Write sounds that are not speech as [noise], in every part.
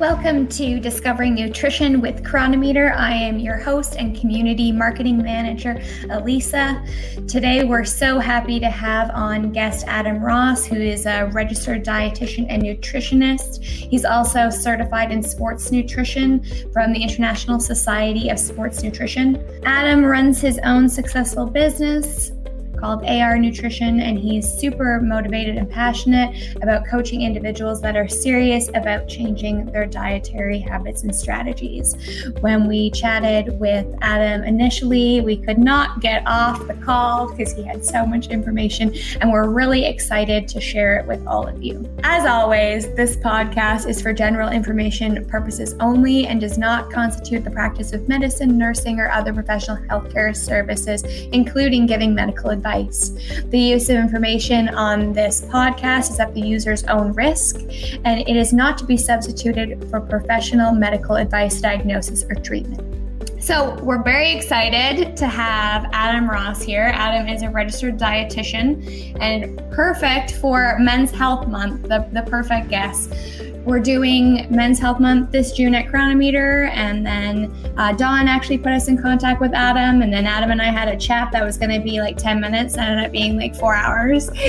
Welcome to Discovering Nutrition with Cronometer. I am your host and community marketing manager, Eliisa. Today, we're so happy to have on guest Adam Ross, who is a registered dietitian and nutritionist. He's also certified in sports nutrition from the International Society of Sports Nutrition. Adam runs his own successful business, called AR Nutrition, and he's super motivated and passionate about coaching individuals that are serious about changing their dietary habits and strategies. When we chatted with Adam initially, we could not get off the call because he had so much information, and we're really excited to share it with all of you. As always, this podcast is for general information purposes only and does not constitute the practice of medicine, nursing, or other professional healthcare services, including giving medical advice The use of information on this podcast is at the user's own risk, and it is not to be substituted for professional medical advice, diagnosis, or treatment. So, we're very excited to have Adam Ross here. Adam is a registered dietitian and perfect for Men's Health Month, the, the perfect guest. We're doing Men's Health Month this June at Cronometer, and then uh, Dawn actually put us in contact with Adam, and then Adam and I had a chat that was going to be like 10 minutes, ended up being like four hours. [laughs] and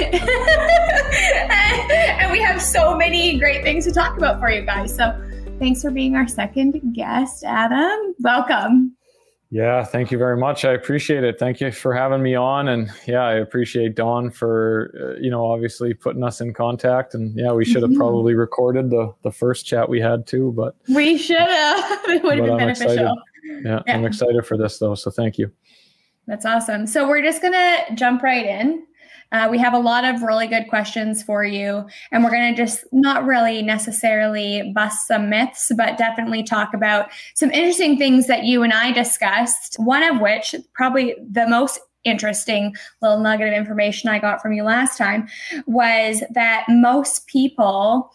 we have so many great things to talk about for you guys. So thanks for being our second guest, Adam. Welcome. Yeah, thank you very much. I appreciate it. Thank you for having me on, and yeah, I appreciate Dawn for uh, you know obviously putting us in contact. And yeah, we should have mm-hmm. probably recorded the the first chat we had too, but we should have. [laughs] it would have been beneficial. Yeah, yeah, I'm excited for this though. So thank you. That's awesome. So we're just gonna jump right in. Uh, we have a lot of really good questions for you, and we're going to just not really necessarily bust some myths, but definitely talk about some interesting things that you and I discussed. One of which, probably the most interesting little nugget of information I got from you last time, was that most people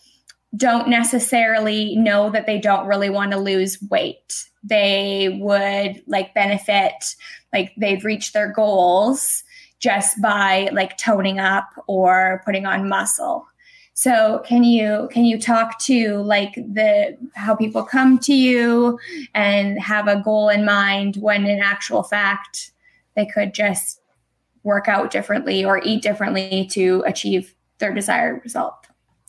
don't necessarily know that they don't really want to lose weight. They would like benefit, like they've reached their goals just by like toning up or putting on muscle. So can you can you talk to like the how people come to you and have a goal in mind when in actual fact they could just work out differently or eat differently to achieve their desired result?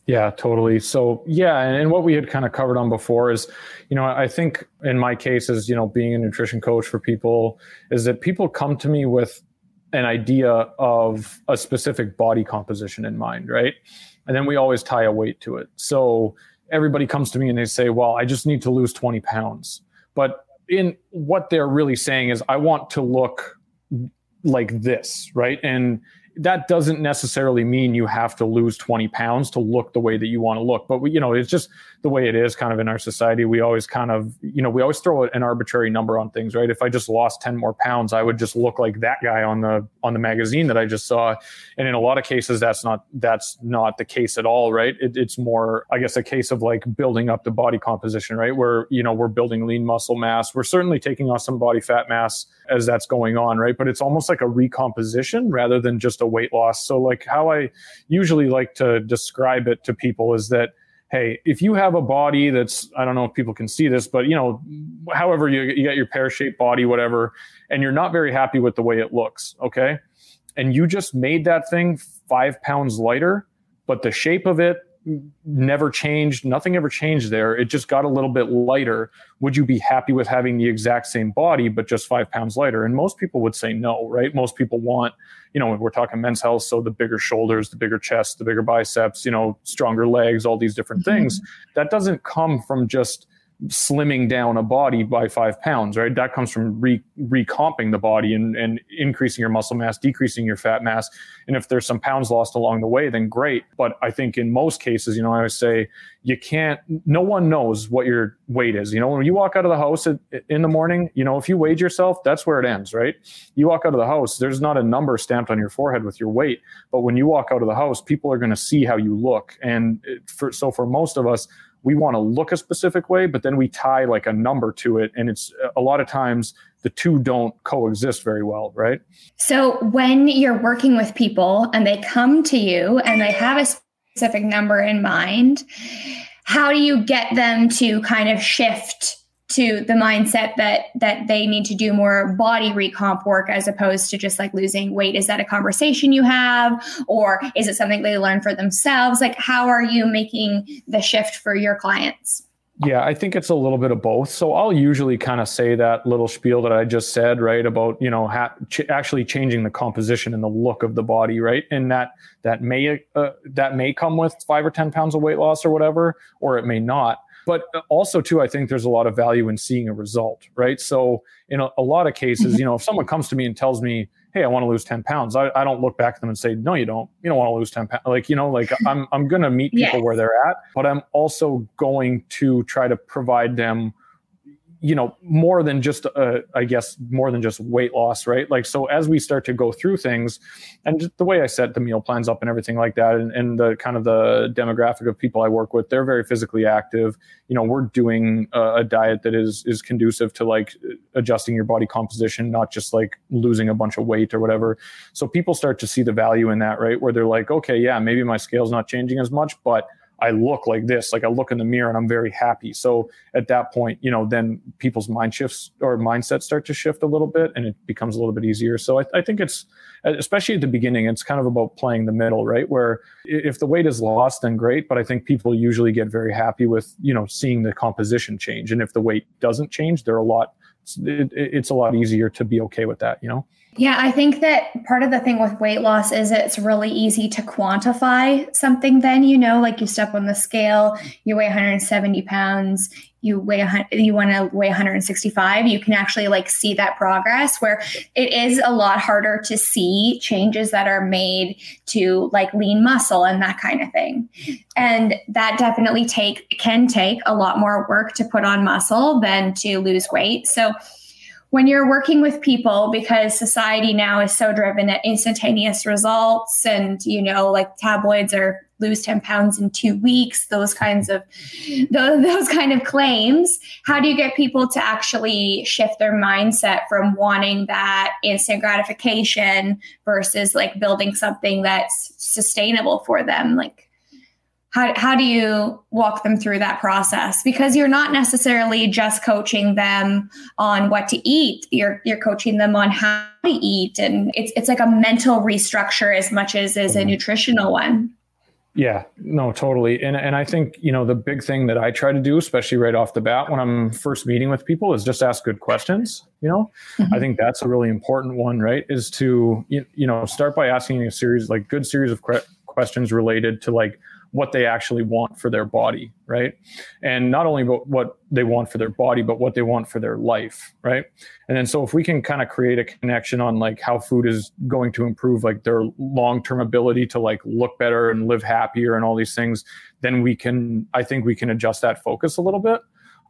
Yeah, totally. So, yeah, and, what we had kind of covered on before is, you know, I think in my case, is, you know, being a nutrition coach for people, is that people come to me with an idea of a specific body composition in mind, right? And then we always tie a weight to it. So everybody comes to me and they say, well, I just need to lose 20 pounds. But in what they're really saying is, I want to look like this, right? And that doesn't necessarily mean you have to lose 20 pounds to look the way that you want to look but we, you know it's just the way it is kind of in our society we always kind of you know we always throw an arbitrary number on things right? If i just lost 10 more pounds i would just look like that guy on the on the magazine that i just saw. And in a lot of cases that's not that's not the case at all right? It, it's more i guess a case of like building up the body composition right? Where you know we're building lean muscle mass. We're certainly taking off some body fat mass as that's going on right? But it's almost like a recomposition rather than just a weight loss. So like how i usually like to describe it to people is that hey, if you have a body that's, I don't know if people can see this, but you know, however you, you got your pear shaped body, whatever, and you're not very happy with the way it looks, okay? And you just made that thing five pounds lighter, but the shape of it never changed. Nothing ever changed there. It just got a little bit lighter. Would you be happy with having the exact same body, but just five pounds lighter? And most people would say no, right? Most people want, you know, we're talking men's health. So the bigger shoulders, the bigger chest, the bigger biceps, you know, stronger legs, all these different mm-hmm. things. That doesn't come from just slimming down a body by five pounds, right? That comes from re recomping the body and, and increasing your muscle mass, decreasing your fat mass. And if there's some pounds lost along the way, then great. But I think in most cases, you know, I always say you can't, no one knows what your weight is. You know, when you walk out of the house in the morning, you know, if you weighed yourself, that's where it ends, right? You walk out of the house, there's not a number stamped on your forehead with your weight. But when you walk out of the house, people are going to see how you look. And for, so for most of us, we want to look a specific way, but then we tie like a number to it. And it's a lot of times the two don't coexist very well, right? So when you're working with people and they come to you and they have a specific number in mind, how do you get them to kind of shift to the mindset that that they need to do more body recomp work as opposed to just like losing weight. Is that a conversation you have? Or is it something they learn for themselves? Like how are you making the shift for your clients? Yeah, I think it's a little bit of both. So I'll usually kind of say that little spiel that I just said, right, about you know ha- ch- actually changing the composition and the look of the body, right, and that that may uh, that may come with five or ten pounds of weight loss or whatever, or it may not. But also, too, I think there's a lot of value in seeing a result, right? So, in a, a lot of cases, mm-hmm. you know, if someone comes to me and tells me, "Hey, I want to lose 10 pounds," I, I don't look back at them and say, "No, you don't. You don't want to lose 10 pounds." Like, you know, like I'm I'm going to meet people [laughs] where they're at, but I'm also going to try to provide them you know more than just uh, i guess more than just weight loss right? Like so as we start to go through things and the way i set the meal plans up and everything like that and, and the kind of the demographic of people i work with they're very physically active. You know we're doing a, a diet that is is conducive to like adjusting your body composition not just like losing a bunch of weight or whatever. So people start to see the value in that right? Where they're like okay yeah maybe my scale's not changing as much but I look like this, like I look in the mirror and I'm very happy. So at that point, you know, then people's mind shifts or mindsets start to shift a little bit and it becomes a little bit easier. So I, I think it's, especially at the beginning, it's kind of about playing the middle, right? Where if the weight is lost, then great. But I think people usually get very happy with, you know, seeing the composition change. And if the weight doesn't change, they're a lot, it, it's a lot easier to be okay with that, you know? Yeah, I think that part of the thing with weight loss is it's really easy to quantify something. Then, you know, like you step on the scale, you weigh 170 pounds, you weigh, you want to weigh 165, you can actually like see that progress where it is a lot harder to see changes that are made to like lean muscle and that kind of thing. And that definitely take can take a lot more work to put on muscle than to lose weight. So, when you're working with people because society now is so driven at instantaneous results and you know like tabloids are lose 10 pounds in two weeks those kinds of those, [laughs] those kind of claims how do you get people to actually shift their mindset from wanting that instant gratification versus like building something that's sustainable for them? Like how, how do you walk them through that process? Because you're not necessarily just coaching them on what to eat. You're you're coaching them on how to eat. And it's it's like a mental restructure as much as is a mm-hmm. nutritional one. Yeah no totally. And and i think you know the big thing that i try to do especially right off the bat when i'm first meeting with people is just ask good questions you know? Mm-hmm. i think that's a really important one right? Is to you, you know start by asking a series like good series of questions related to like what they actually want for their body, right? And not only what they want for their body, but what they want for their life, right? And then so if we can kind of create a connection on like how food is going to improve like their long-term ability to like look better and live happier and all these things, then we can I think we can adjust that focus a little bit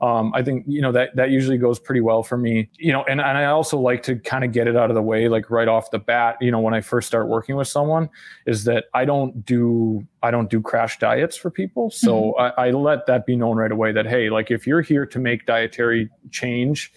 um, I think you know that that usually goes pretty well for me. You know, and, and I also like to kind of get it out of the way, like right off the bat. You know, when I first start working with someone, is that I don't do I don't do crash diets for people. So mm-hmm. I, I let that be known right away that hey, like if you're here to make dietary change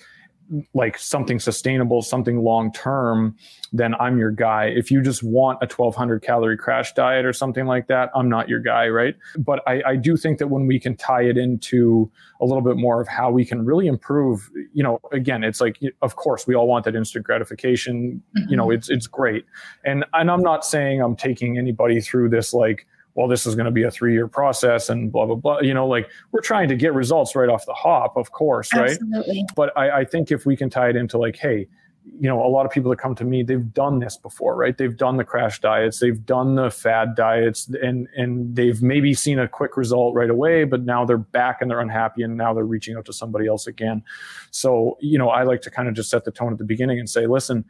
like something sustainable, something long term, then I'm your guy. If you just want a 1200 calorie crash diet or something like that, I'm not your guy, right? But I, I, do think that when we can tie it into a little bit more of how we can really improve, you know, again, it's like, of course, we all want that instant gratification. Mm-hmm. You know, mm-hmm. it's it's great, and and I'm not saying I'm taking anybody through this like well, this is going to be a three year process and blah, blah, blah. You know, like we're trying to get results right off the hop, of course, right? Absolutely. But I, I think if we can tie it into like, hey, you know, a lot of people that come to me, they've done this before, right? They've done the crash diets, they've done the fad diets, and and they've maybe seen a quick result right away, but now they're back and they're unhappy, and now they're reaching out to somebody else again. So, you know, I like to kind of just set the tone at the beginning and say, listen,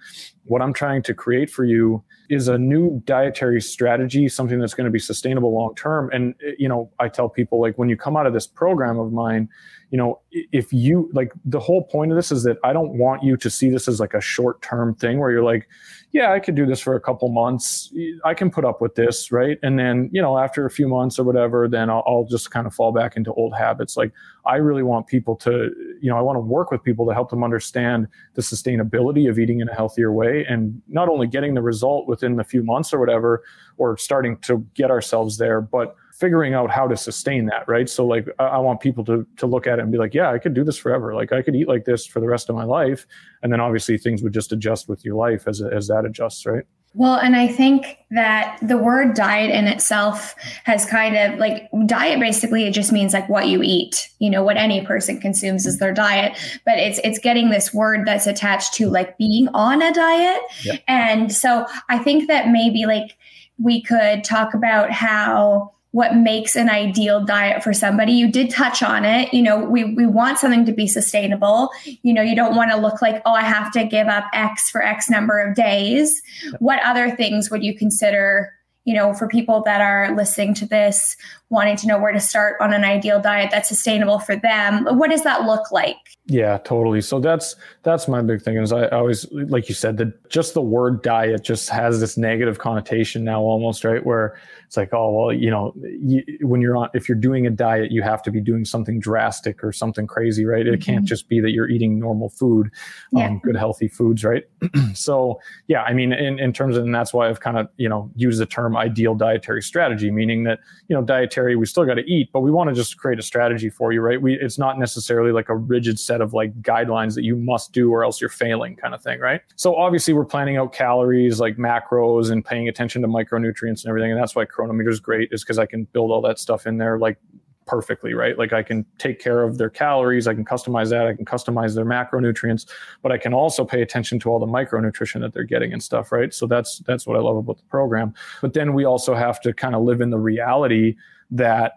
what I'm trying to create for you is a new dietary strategy, something that's going to be sustainable long term. And eh, you know, I tell people like when you come out of this program of mine, you know, if you like the whole point of this is that I don't want you to see this as like a short term thing where you're like, yeah, I could do this for a couple months. I can put up with this, right? And then, you know, after a few months or whatever, then I'll, I'll just kind of fall back into old habits. Like, I really want people to, you know, I want to work with people to help them understand the sustainability of eating in a healthier way and not only getting the result within a few months or whatever, or starting to get ourselves there, but figuring out how to sustain that right? So like i want people to to look at it and be like yeah i could do this forever. Like i could eat like this for the rest of my life. And then obviously things would just adjust with your life as as that adjusts right well, and I think that the word diet in itself has kind of like diet basically it just means like what you eat. You know, what any person consumes is their diet, but it's it's getting this word that's attached to like being on a diet. Yep. And so I think that maybe like we could talk about how what makes an ideal diet for somebody. You did touch on it. You know, we, we want something to be sustainable. You know, you don't want to look like, oh, I have to give up X for X number of days. What other things would you consider, you know, for people that are listening to this, wanting to know where to start on an ideal diet that's sustainable for them? What does that look like? Yeah, totally. So that's that's my big thing is I always like you said that just the word diet just has this negative connotation now almost right where it's like oh well you know you, when you're on if you're doing a diet you have to be doing something drastic or something crazy right mm-hmm. it can't mm-hmm. just be that you're eating normal food yeah. um, good healthy foods right [clears throat] so yeah I mean in, in terms of and that's why I've kind of you know used the term ideal dietary strategy meaning that you know dietary we still got to eat but we want to just create a strategy for you right we it's not necessarily like a rigid set set of like guidelines that you must do or else you're failing kind of thing, right? So obviously we're planning out calories like macros and paying attention to micronutrients and everything. And that's why Cronometer is great is because I can build all that stuff in there like perfectly, right? Like I can take care of their calories, I can customize that, I can customize their macronutrients, but I can also pay attention to all the micronutrition that they're getting and stuff, right? So that's that's what I love about the program. But then we also have to kind of live in the reality that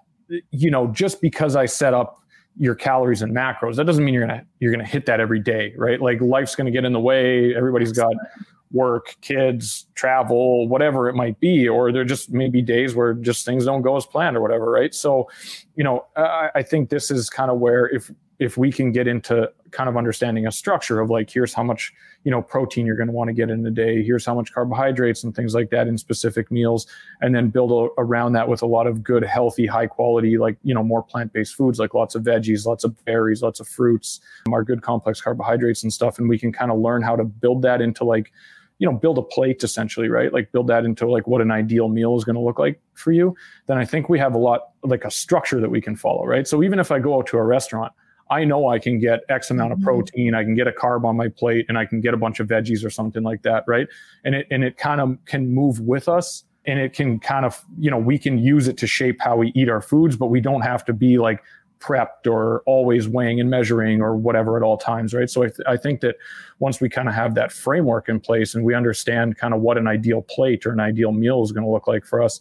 you know, just because I set up your calories and macros that doesn't mean you're gonna you're gonna hit that every day right like life's gonna get in the way everybody's got work kids travel whatever it might be or there just may be days where just things don't go as planned or whatever right? So you know I, I think this is kind of where if if we can get into kind of understanding a structure of like here's how much you know protein you're going to want to get in a day here's how much carbohydrates and things like that in specific meals and then build a, around that with a lot of good healthy high quality like you know more plant-based foods like lots of veggies lots of berries lots of fruits our good complex carbohydrates and stuff and we can kind of learn how to build that into like you know build a plate essentially right like build that into like what an ideal meal is going to look like for you then i think we have a lot like a structure that we can follow right so even if i go out to a restaurant I know I can get X amount of mm-hmm. protein, I can get a carb on my plate, and I can get a bunch of veggies or something like that, right? And it and it kind of can move with us, and it can kind of you know we can use it to shape how we eat our foods, but we don't have to be like prepped or always weighing and measuring or whatever at all times, right? So I, th- I think that once we kind of have that framework in place and we understand kind of what an ideal plate or an ideal meal is going to look like for us,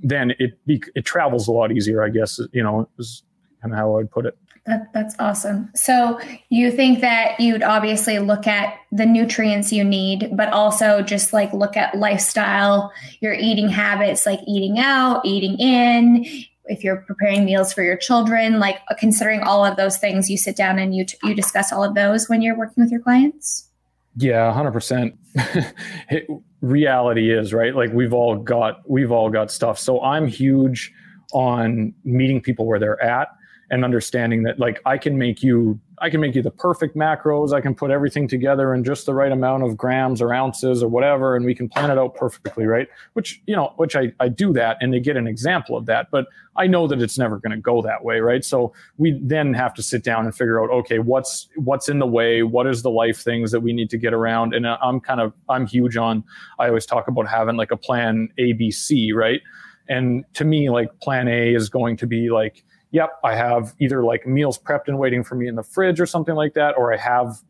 then it be- it travels a lot easier, I guess. You know, is kind of how I would put it. That, that's awesome. So you think that you'd obviously look at the nutrients you need, but also just like look at lifestyle, your eating habits, like eating out, eating in, if you're preparing meals for your children, like uh, considering all of those things, you sit down and you t- you discuss all of those when you're working with your clients. Yeah, hundred percent. [laughs] Reality is right. Like we've all got we've all got stuff. So I'm huge on meeting people where they're at and understanding that like I can make you I can make you the perfect macros. I can put everything together in just the right amount of grams or ounces or whatever, and we can plan it out perfectly, right? Which, you know, which I, I do that and they get an example of that, but I know that it's never going to go that way, right? So we then have to sit down and figure out, okay, what's what's in the way? What is the life things that we need to get around? And uh, I'm kind of I'm huge on I always talk about having like a plan ABC, right? And to me, like plan A is going to be like yep, I have either like meals prepped and waiting for me in the fridge or something like that, or I have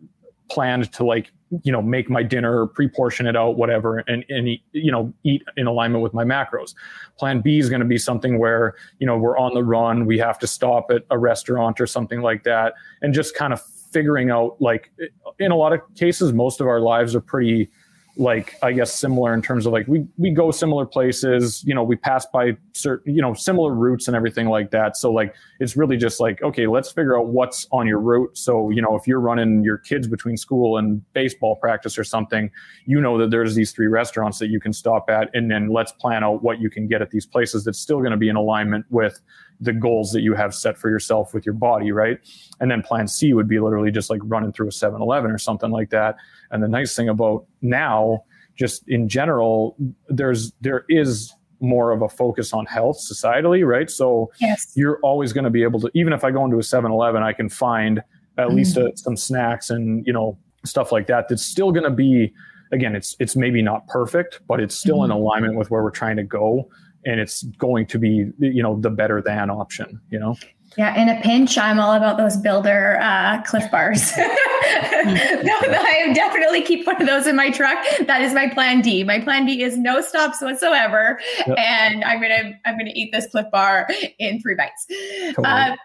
planned to like you know make my dinner pre-portion it out whatever and, and eat, you know eat in alignment with my macros. Plan b is going to be something where you know we're on the run we have to stop at a restaurant or something like that and just kind of figuring out like in a lot of cases most of our lives are pretty like I guess similar in terms of like we we go similar places, you know, we pass by certain, you know, similar routes and everything like that. So like it's really just like, okay, let's figure out what's on your route. So, you know, if you're running your kids between school and baseball practice or something, you know that there's these three restaurants that you can stop at and then let's plan out what you can get at these places that's still going to be in alignment with the goals that you have set for yourself with your body, right? And then plan C would be literally just like running through a 7 Eleven or something like that. And the nice thing about now, just in general, there's there is more of a focus on health societally, right? So yes. you're always going to be able to, even if I go into a 7 Eleven, I can find at mm-hmm. least a, some snacks and, you know, stuff like that. That's still going to be, again, it's, it's maybe not perfect, but it's still mm-hmm. in alignment with where we're trying to go. And it's going to be, you know, the better than option, you know? Yeah, in a pinch, I'm all about those builder uh, Clif Bars. [laughs] I definitely keep one of those in my truck. That is my plan D. My plan D is no stops whatsoever, yep. and I'm gonna I'm gonna eat this Clif Bar in three bites. Totally. Uh,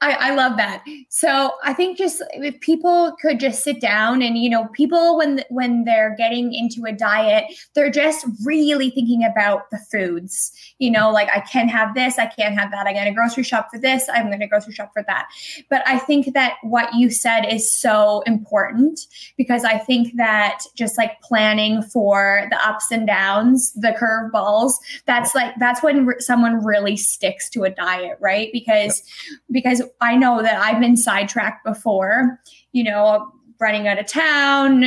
I, I love that. So I think just if people could just sit down and, you know, people when when they're getting into a diet, they're just really thinking about the foods. You know, like I can have this, I can't have that. I'm gonna grocery shop for this, I'm gonna grocery shop for that. But I think that what you said is so important because I think that just like planning for the ups and downs, the curveballs, that's like that's when re- someone really sticks to a diet, right? Because yeah because I know that I've been sidetracked before, you know, running out of town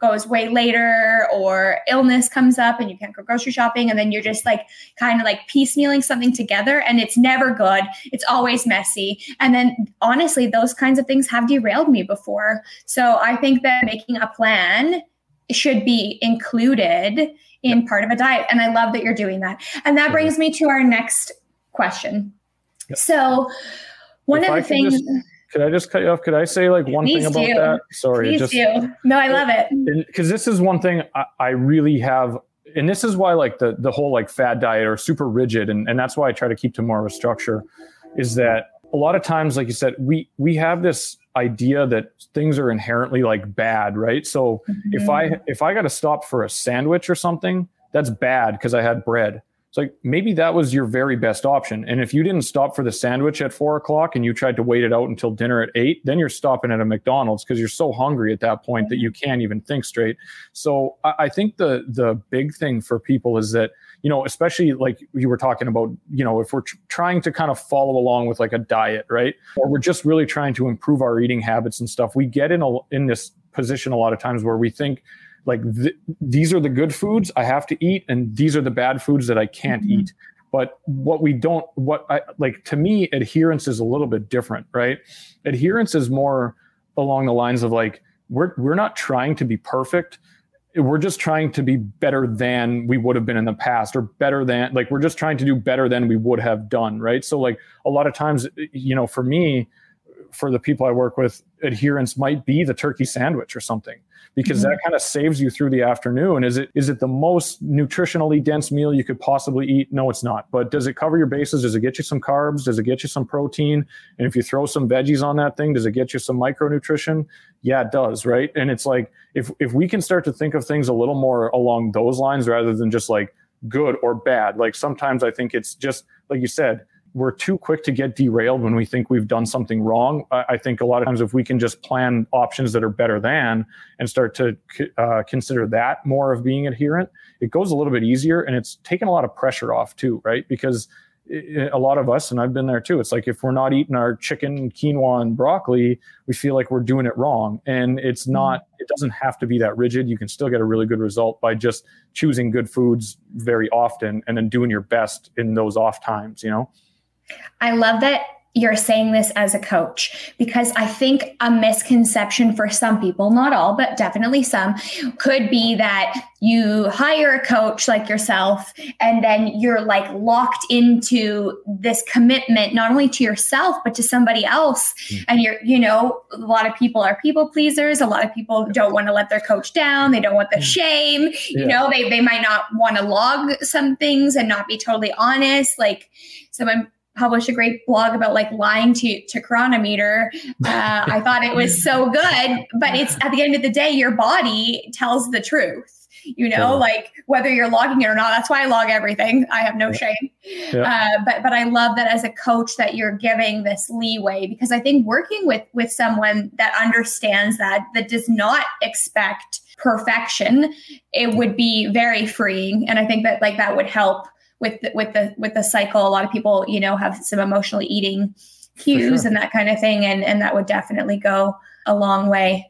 goes way later or illness comes up and you can't go grocery shopping and then you're just like kind of like piecemealing something together and it's never good. It's always messy. And then honestly those kinds of things have derailed me before. So i think that making a plan should be included in part of a diet and i love that you're doing that. And that brings me to our next question. So one if of the things. Just, could I just cut you off? Could I say like one thing about do. that? Sorry, Please just do. No, I love it. Because this is one thing I, I really have and this is why like the the whole like fad diet or super rigid and, and that's why i try to keep to more of a structure is that a lot of times like you said we we have this idea that things are inherently like bad right so mm-hmm. if i if i got to stop for a sandwich or something that's bad because i had bread it's like maybe that was your very best option. And if you didn't stop for the sandwich at four o'clock and you tried to wait it out until dinner at eight, then you're stopping at a McDonald's because you're so hungry at that point that you can't even think straight. So I, I think the the big thing for people is that you know, especially like you were talking about, you know, if we're tr- trying to kind of follow along with like a diet, right, or we're just really trying to improve our eating habits and stuff, we get in a in this position a lot of times where we think like th- these are the good foods I have to eat, and these are the bad foods that I can't mm-hmm. eat. But what we don't, what I like to me, adherence is a little bit different, right? Adherence is more along the lines of like we're we're not trying to be perfect we're just trying to be better than we would have been in the past or better than like we're just trying to do better than we would have done right so like a lot of times you know for me for the people i work with adherence might be the turkey sandwich or something because mm-hmm. that kind of saves you through the afternoon. Is it is it the most nutritionally dense meal you could possibly eat? No, it's not. But does it cover your bases? Does it get you some carbs? Does it get you some protein? And if you throw some veggies on that thing, does it get you some micronutrition? Yeah, it does, right? And it's like if if we can start to think of things a little more along those lines rather than just like good or bad. Like sometimes I think it's just like you said, we're too quick to get derailed when we think we've done something wrong. I think a lot of times if we can just plan options that are better than and start to uh, consider that more of being adherent, it goes a little bit easier and it's taken a lot of pressure off too, right? Because a lot of us, and I've been there too, it's like if we're not eating our chicken, quinoa, and broccoli, we feel like we're doing it wrong. And it's mm-hmm. not, it doesn't have to be that rigid. You can still get a really good result by just choosing good foods very often and then doing your best in those off times, you know? I love that you're saying this as a coach because I think a misconception for some people, not all, but definitely some, could be that you hire a coach like yourself and then you're like locked into this commitment, not only to yourself, but to somebody else. Mm-hmm. And you're, you know, a lot of people are people pleasers. A lot of people don't want to let their coach down. They don't want the hmm. shame. Yeah. You know, they, they might not want to log some things and not be totally honest. Like someone published a great blog about like lying to to Cronometer. Uh, I [laughs] thought it was so good, but it's at the end of the day, your body tells the truth. You know, like whether you're logging it or not. That's why I log everything. I have no shame. Yeah. Uh, but but I love that as a coach that you're giving this leeway because I think working with with someone that understands that that does not expect perfection, it would be very freeing. And I think that like that would help with the, with the with the cycle a lot of people you know have some emotional eating cues sure. and that kind of thing and and that would definitely go a long way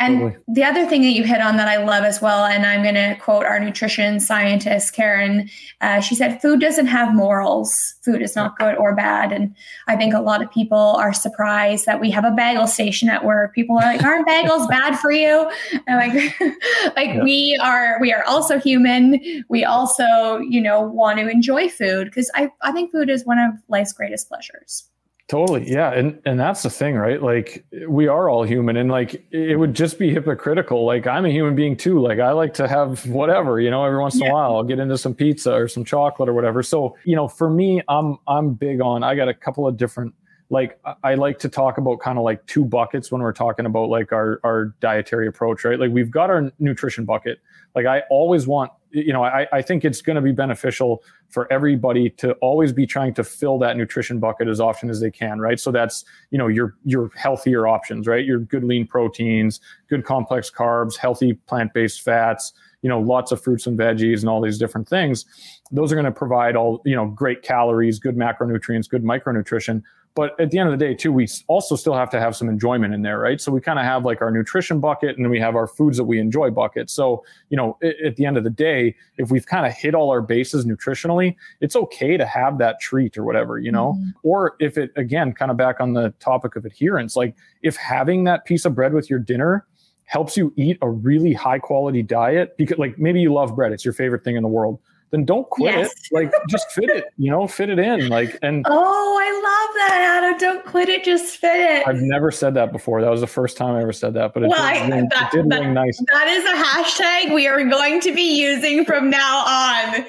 And totally. the other thing that you hit on that I love as well, and I'm going to quote our nutrition scientist, Karen, uh, she said, food doesn't have morals. Food is not good or bad. And I think a lot of people are surprised that we have a bagel station at work. People are like, aren't bagels bad for you? And like, [laughs] like yeah. we are, we are also human. We also, you know, want to enjoy food because I, I think food is one of life's greatest pleasures. Totally. Yeah. And and that's the thing, right? Like we are all human and like it would just be hypocritical. Like I'm a human being too. Like I like to have whatever, you know, every once in yeah. a while I'll get into some pizza or some chocolate or whatever. So, you know, for me, I'm I'm big on I got a couple of different like I like to talk about kind of like two buckets when we're talking about like our our dietary approach, right? Like we've got our nutrition bucket. Like I always want you know, I, I think it's going to be beneficial for everybody to always be trying to fill that nutrition bucket as often as they can, right? So that's, you know, your your healthier options, right? Your good lean proteins, good complex carbs, healthy plant-based fats, you know, lots of fruits and veggies and all these different things. Those are going to provide all, you know, great calories, good macronutrients, good micronutrition but at the end of the day, too, we also still have to have some enjoyment in there, right? So we kind of have like our nutrition bucket and then we have our foods that we enjoy bucket. So, you know, at the end of the day, if we've kind of hit all our bases nutritionally, it's okay to have that treat or whatever, you know? Mm-hmm. Or if it, again, kind of back on the topic of adherence, like if having that piece of bread with your dinner helps you eat a really high quality diet, because like maybe you love bread, it's your favorite thing in the world then don't quit yes. it. Like just fit it, you know, fit it in. Like and [laughs] oh, I love that, Adam. Don't quit it, just fit it. I've never said that before. That was the first time I ever said that, but it well, did, I, ring, that, it did that, ring nice. That is a hashtag we are going to be using from now on.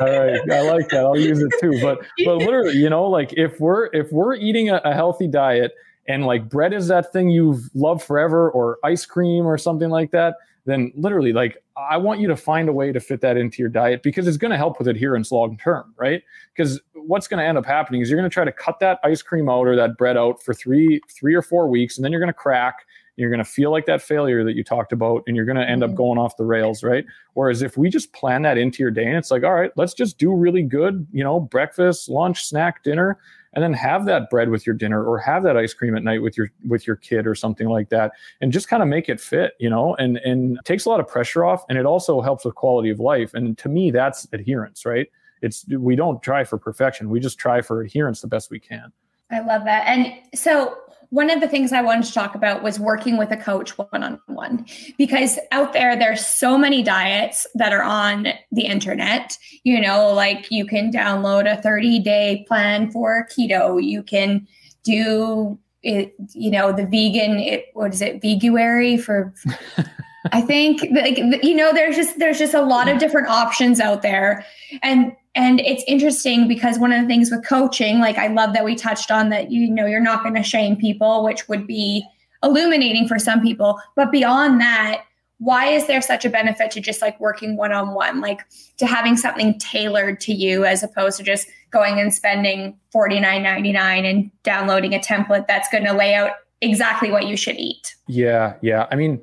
All right, I like that. I'll use it too. But but literally, you know, like if we're if we're eating a, a healthy diet and like bread is that thing you've loved forever, or ice cream or something like that then literally like I want you to find a way to fit that into your diet because it's going to help with adherence long term, right? Because what's going to end up happening is you're going to try to cut that ice cream out or that bread out for three, three or four weeks, and then you're going to crack. You're going to feel like that failure that you talked about, and you're going to end up mm-hmm. going off the rails, right? Whereas if we just plan that into your day, and it's like, all right, let's just do really good, you know, breakfast, lunch, snack, dinner, and then have that bread with your dinner or have that ice cream at night with your with your kid or something like that and just kind of make it fit you know and and takes a lot of pressure off and it also helps with quality of life. And to me that's adherence right? It's we don't try for perfection. We just try for adherence the best we can. I love that. And so one of the things I wanted to talk about was working with a coach one on one because out there, there's so many diets that are on the internet. You know, like you can download a 30 day plan for keto, you can do it, you know, the vegan, it, what is it, veguary for. [laughs] I think like you know there's just there's just a lot of different options out there and and it's interesting because one of the things with coaching, like I love that we touched on that, you know, you're not going to shame people, which would be illuminating for some people. But beyond that, why is there such a benefit to just like working one on one, like to having something tailored to you as opposed to just going and spending $49.99 and downloading a template that's going to lay out exactly what you should eat? Yeah, yeah. I mean,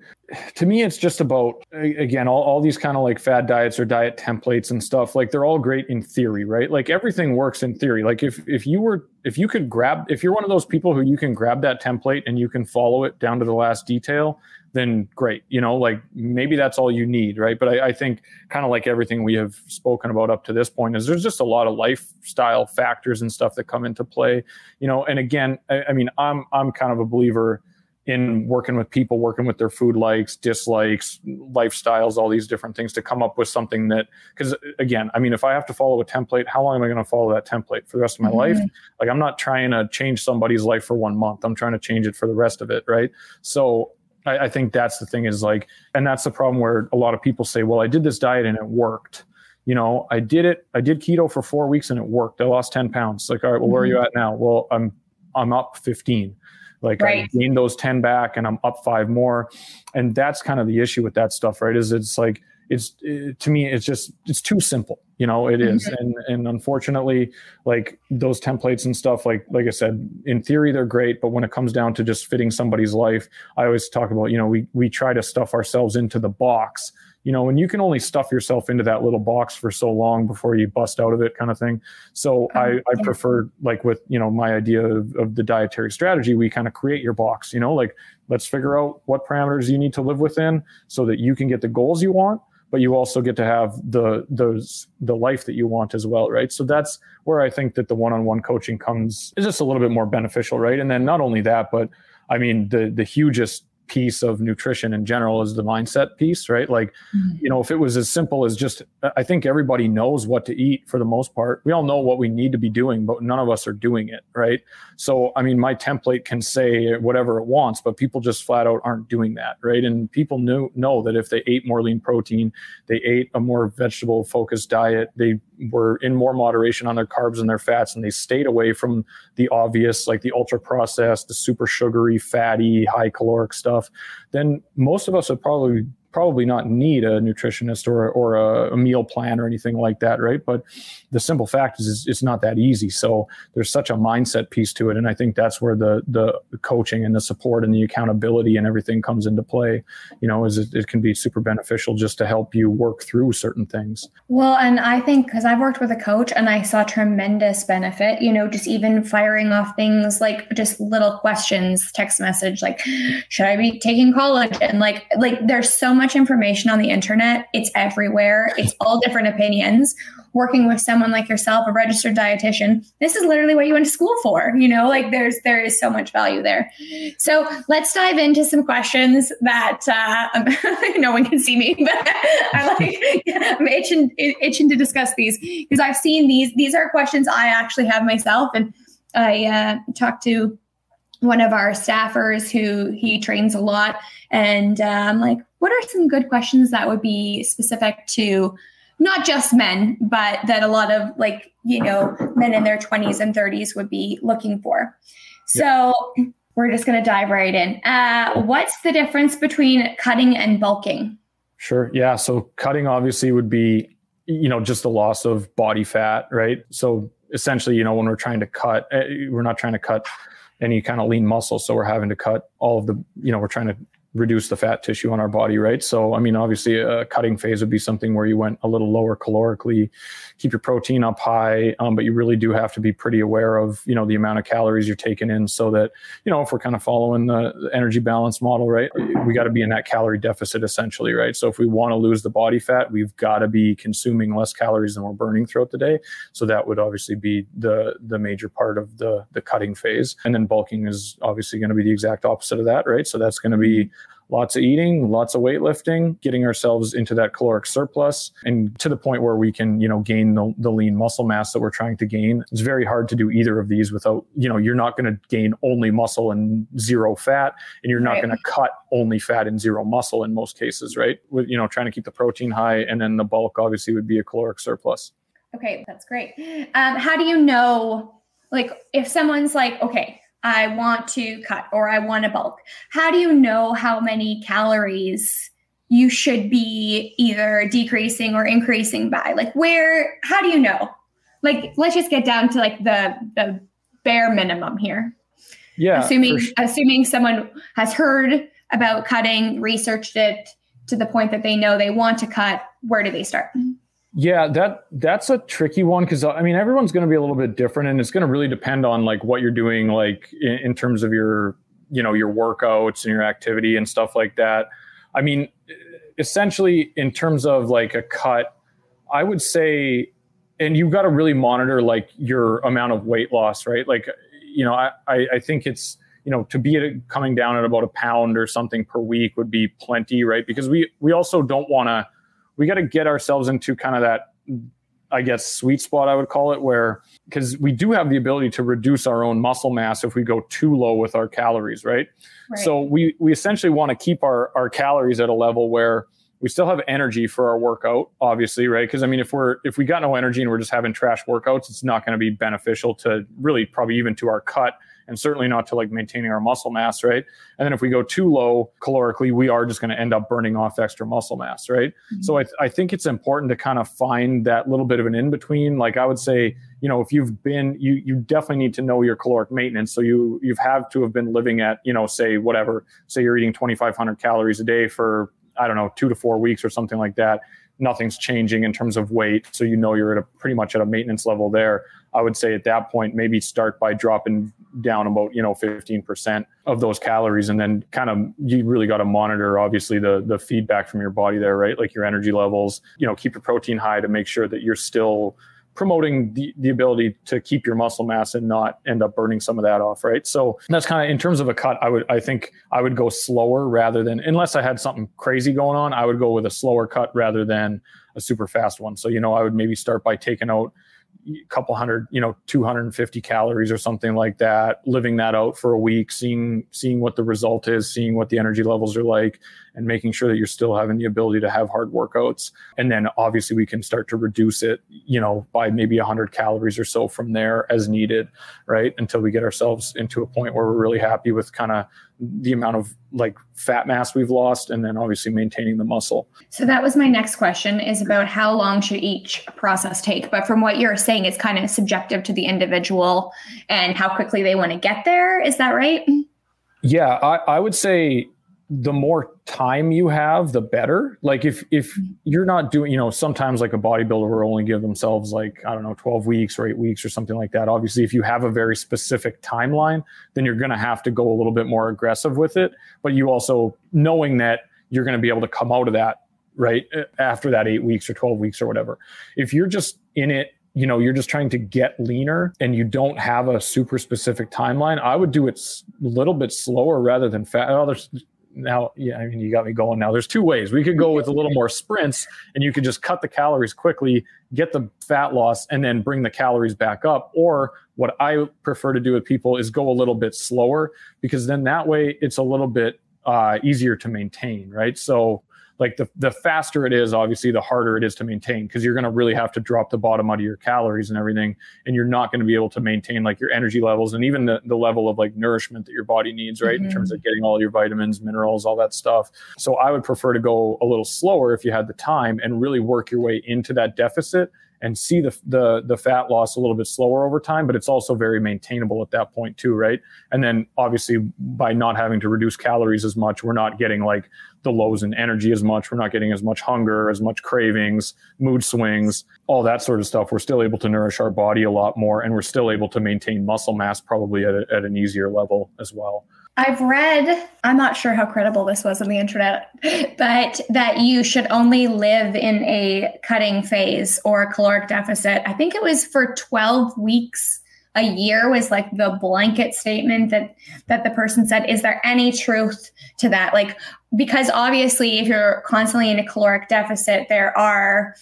to me it's just about again all, all these kind of like fad diets or diet templates and stuff like they're all great in theory right? Like everything works in theory. Like if if you were if you could grab if you're one of those people who you can grab that template and you can follow it down to the last detail then great you know? Like maybe that's all you need right? But i, I think kind of like everything we have spoken about up to this point is there's just a lot of lifestyle factors and stuff that come into play you know? And again I, I mean i'm i'm kind of a believer in working with people, working with their food likes, dislikes, lifestyles, all these different things to come up with something that, because again, I mean, if I have to follow a template, how long am I going to follow that template for the rest of my mm-hmm. life? Like, I'm not trying to change somebody's life for one month. I'm trying to change it for the rest of it. Right. So I, I think that's the thing is like, and that's the problem where a lot of people say, well, I did this diet and it worked you know, I did it. I did keto for four weeks and it worked. I lost 10 pounds. Like, all right, well, where mm-hmm. are you at now? Well, I'm, I'm up 15. Like right. I gained those 10 back and I'm up five more. And that's kind of the issue with that stuff, right? Is it's like, it's it, to me, it's just, it's too simple. You know, it is. Mm-hmm. And, and unfortunately, like those templates and stuff, like, like I said, in theory, they're great. But when it comes down to just fitting somebody's life, I always talk about, you know, we, we try to stuff ourselves into the box you know, and you can only stuff yourself into that little box for so long before you bust out of it kind of thing. So oh, I, I prefer like with, you know, my idea of, of the dietary strategy, we kind of create your box, you know, like let's figure out what parameters you need to live within so that you can get the goals you want but you also get to have the those the life that you want as well right? So that's where i think that the one-on-one coaching comes is just a little bit more beneficial right? And then not only that but i mean the the hugest piece of nutrition in general is the mindset piece, right? Like, mm-hmm. you know, if it was as simple as just, I think everybody knows what to eat for the most part. We all know what we need to be doing, but none of us are doing it, right? So, I mean, my template can say whatever it wants, but people just flat out aren't doing that, right? And people know know that if they ate more lean protein, they ate a more vegetable focused diet, they were in more moderation on their carbs and their fats, and they stayed away from the obvious, like the ultra processed, the super sugary, fatty, high caloric stuff, then most of us would probably probably not need a nutritionist or, or a, a, meal plan or anything like that, right? But the simple fact is, it's not that easy. So there's such a mindset piece to it, and I think that's where the the coaching and the support and the accountability and everything comes into play. You know, is it, it can be super beneficial just to help you work through certain things. Well, and I think because I've worked with a coach and I saw tremendous benefit. You know, just even firing off things like just little questions, text message like, should I be taking collagen? And like like there's so much much information on the internet. It's everywhere. It's all different opinions. Working with someone like yourself, a registered dietitian, this is literally what you went to school for. You know, like there's there is so much value there. So let's dive into some questions that uh, [laughs] no one can see me, [laughs] but I like I'm itching itching to discuss these because I've seen these. These are questions I actually have myself, and I uh, talked to one of our staffers who he trains a lot and uh, i'm like what are some good questions that would be specific to not just men, but that a lot of like, you know, men in their 20s and 30s would be looking for. So we're just going to dive right in. Uh, what's the difference between cutting and bulking? Sure. Yeah. So cutting obviously would be, you know, just the loss of body fat, right? So essentially, you know, when we're trying to cut, eh, we're not trying to cut any kind of lean muscle. So we're having to cut all of the, you know, we're trying to reduce the fat tissue on our body, right? So, I mean, obviously, a cutting phase would be something where you went a little lower calorically, keep your protein up high, um, but you really do have to be pretty aware of, you know, the amount of calories you're taking in so that, you know, if we're kind of following the energy balance model, right, we got to be in that calorie deficit essentially, right? So, if we want to lose the body fat, we've got to be consuming less calories than we're burning throughout the day. So, that would obviously be the the major part of the the cutting phase, and then bulking is obviously going to be the exact opposite of that, right? So, that's going to be lots of eating, lots of weightlifting, getting ourselves into that caloric surplus and to the point where we can, you know, gain the, the lean muscle mass that we're trying to gain. It's very hard to do either of these without, you know, you're not going to gain only muscle and zero fat, and you're not right. going to cut only fat and zero muscle in most cases, right? With, you know, trying to keep the protein high and then the bulk obviously would be a caloric surplus. Okay, that's great. Um, how do you know, like, if someone's like, okay, I want to cut or I want to bulk. How do you know how many calories you should be either decreasing or increasing by? Like where how do you know? Like let's just get down to like the the bare minimum here. Yeah. Assuming sure. assuming someone has heard about cutting, researched it to the point that they know they want to cut, where do they start? Yeah, that that's a tricky one because uh, I mean everyone's going to be a little bit different, and it's going to really depend on like what you're doing, like in, in, terms of your you know your workouts and your activity and stuff like that. I mean, essentially in terms of like a cut, I would say, and you've got to really monitor like your amount of weight loss, right? Like you know, I I, I think it's you know to be coming down at about a pound or something per week would be plenty, right? Because we we also don't want to we got to get ourselves into kind of that I guess sweet spot I would call it where because we do have the ability to reduce our own muscle mass if we go too low with our calories, right? right. So we we essentially want to keep our our calories at a level where we still have energy for our workout, obviously, right? Because I mean, if we're if we got no energy and we're just having trash workouts, it's not going to be beneficial to really probably even to our cut and certainly not to like maintaining our muscle mass, right? And then if we go too low calorically, we are just going to end up burning off extra muscle mass, right? Mm-hmm. So I, th- I think it's important to kind of find that little bit of an in between. Like I would say, you know, if you've been, you you definitely need to know your caloric maintenance. So you you've have to have been living at, you know, say whatever, say you're eating 2,500 calories a day for I don't know, two to four weeks or something like that, nothing's changing in terms of weight. So you know you're at a pretty much at a maintenance level there. I would say at that point, maybe start by dropping down about, you know, 15% of those calories. And then kind of you really got to monitor obviously the the feedback from your body there, right? Like your energy levels, you know, keep your protein high to make sure that you're still promoting the, the ability to keep your muscle mass and not end up burning some of that off right so that's kind of in terms of a cut i would i think i would go slower rather than unless i had something crazy going on i would go with a slower cut rather than a super fast one so you know i would maybe start by taking out a couple hundred, you know, 250 calories or something like that, living that out for a week, seeing seeing what the result is, seeing what the energy levels are like, and making sure that you're still having the ability to have hard workouts. And then obviously we can start to reduce it, you know, by maybe 100 calories or so from there as needed, right? Until we get ourselves into a point where we're really happy with kind of the amount of like fat mass we've lost and then obviously maintaining the muscle. So that was my next question is about how long should each process take? But from what you're saying it's kind of subjective to the individual and how quickly they want to get there, is that right? Yeah, I, I would say the more time you have, the better. Like if if mm-hmm. you're not doing, you know, sometimes like a bodybuilder will only give themselves like I don't know, 12 weeks or eight weeks or something like that. Obviously, if you have a very specific timeline, then you're going to have to go a little bit more aggressive with it. But you also knowing that you're going to be able to come out of that right after that eight weeks or 12 weeks or whatever. If you're just in it you know you're just trying to get leaner and you don't have a super specific timeline i would do it a little bit slower rather than fast there's now yeah i mean you got me going now. There's two ways. We could go with a little more sprints and you could just cut the calories quickly get the fat loss and then bring the calories back up. Or what i prefer to do with people is go a little bit slower because then that way it's a little bit uh, easier to maintain right? So like the, the faster it is obviously the harder it is to maintain because you're going to really have to drop the bottom out of your calories and everything and you're not going to be able to maintain like your energy levels and even the, the level of like nourishment that your body needs right mm-hmm. in terms of getting all your vitamins minerals all that stuff so i would prefer to go a little slower if you had the time and really work your way into that deficit and see the, the the fat loss a little bit slower over time but it's also very maintainable at that point too right and then obviously by not having to reduce calories as much we're not getting like the lows in energy as much. We're not getting as much hunger as much cravings mood swings all that sort of stuff. We're still able to nourish our body a lot more and we're still able to maintain muscle mass probably at, a, at an easier level as well. I've read, I'm not sure how credible this was on the internet, [laughs] but that you should only live in a cutting phase or a caloric deficit. I think it was for 12 weeks a year was like the blanket statement that that the person said is there any truth to that? Like because obviously if you're constantly in a caloric deficit there are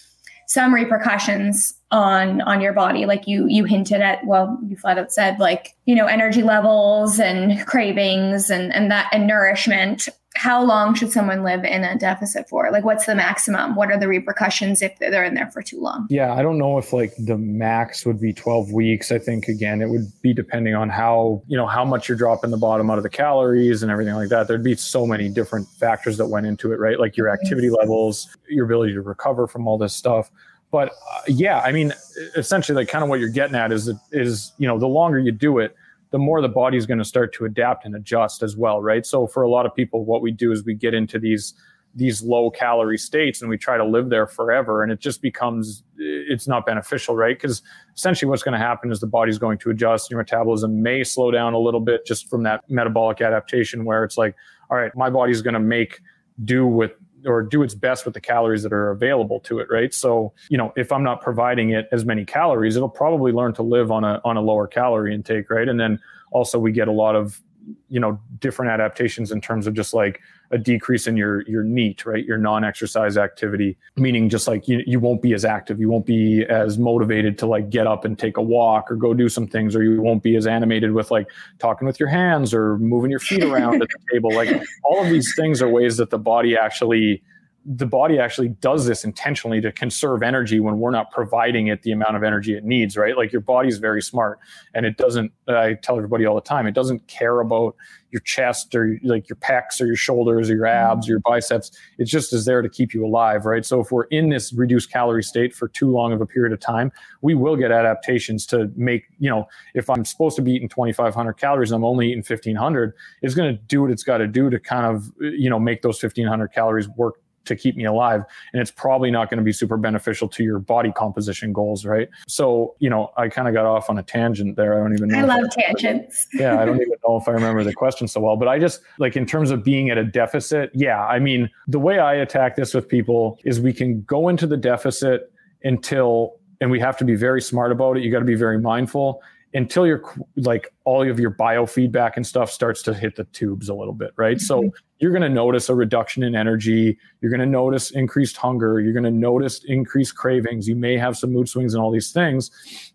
some repercussions on on your body. Like you you hinted at well you flat out said like you know energy levels and cravings and and that and nourishment how long should someone live in a deficit for? Like what's the maximum? What are the repercussions if they're in there for too long? Yeah i don't know if like the max would be 12 weeks. I think again it would be depending on how you know how much you're dropping the bottom out of the calories and everything like that. There'd be so many different factors that went into it right? Like your activity levels your ability to recover from all this stuff. But uh, yeah, I mean, essentially, like kind of what you're getting at is is you know the longer you do it, the more the body's going to start to adapt and adjust as well, right? So for a lot of people, what we do is we get into these these low calorie states and we try to live there forever and it just becomes it's not beneficial right because essentially what's going to happen is the body's going to adjust your metabolism may slow down a little bit just from that metabolic adaptation where it's like all right my body's going to make do with or do its best with the calories that are available to it right? So you know if i'm not providing it as many calories it'll probably learn to live on a on a lower calorie intake right? And then also we get a lot of you know different adaptations in terms of just like a decrease in your your NEAT right? Your non-exercise activity meaning just like you, you won't be as active. You won't be as motivated to like get up and take a walk or go do some things or you won't be as animated with like talking with your hands or moving your feet around at the table. Like all of these things are ways that the body actually the body actually does this intentionally to conserve energy when we're not providing it the amount of energy it needs, right? Like your body's very smart and it doesn't, I tell everybody all the time, it doesn't care about your chest or like your pecs or your shoulders or your mm-hmm. abs or your biceps. It just is there to keep you alive, right? So if we're in this reduced calorie state for too long of a period of time, we will get adaptations to make, you know, if I'm supposed to be eating 2,500 calories and I'm only eating 1,500, it's going to do what it's got to do to kind of, you know, make those 1,500 calories work to keep me alive. And it's probably not going to be super beneficial to your body composition goals right? So you know i kind of got off on a tangent there. I don't even know i love I, tangents. [laughs] Yeah i don't even know if i remember the question so well but i just like in terms of being at a deficit yeah i mean the way i attack this with people is we can go into the deficit until and we have to be very smart about it. You got to be very mindful until you're like all of your biofeedback and stuff starts to hit the tubes a little bit, right? Mm-hmm. So you're going to notice a reduction in energy. You're going to notice increased hunger. You're going to notice increased cravings. You may have some mood swings and all these things.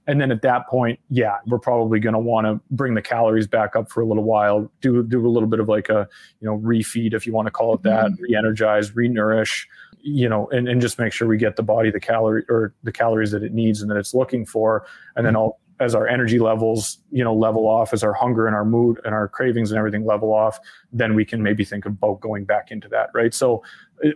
And then at that point, yeah, we're probably going to want to bring the calories back up for a little while, do, do a little bit of like a, you know, refeed, if you want to call it that, mm-hmm. re-energize, re-nourish, you know, and, and just make sure we get the body the calorie or the calories that it needs and that it's looking for. And then I'll, as our energy levels you know level off as our hunger and our mood and our cravings and everything level off then we can maybe think about going back into that right? So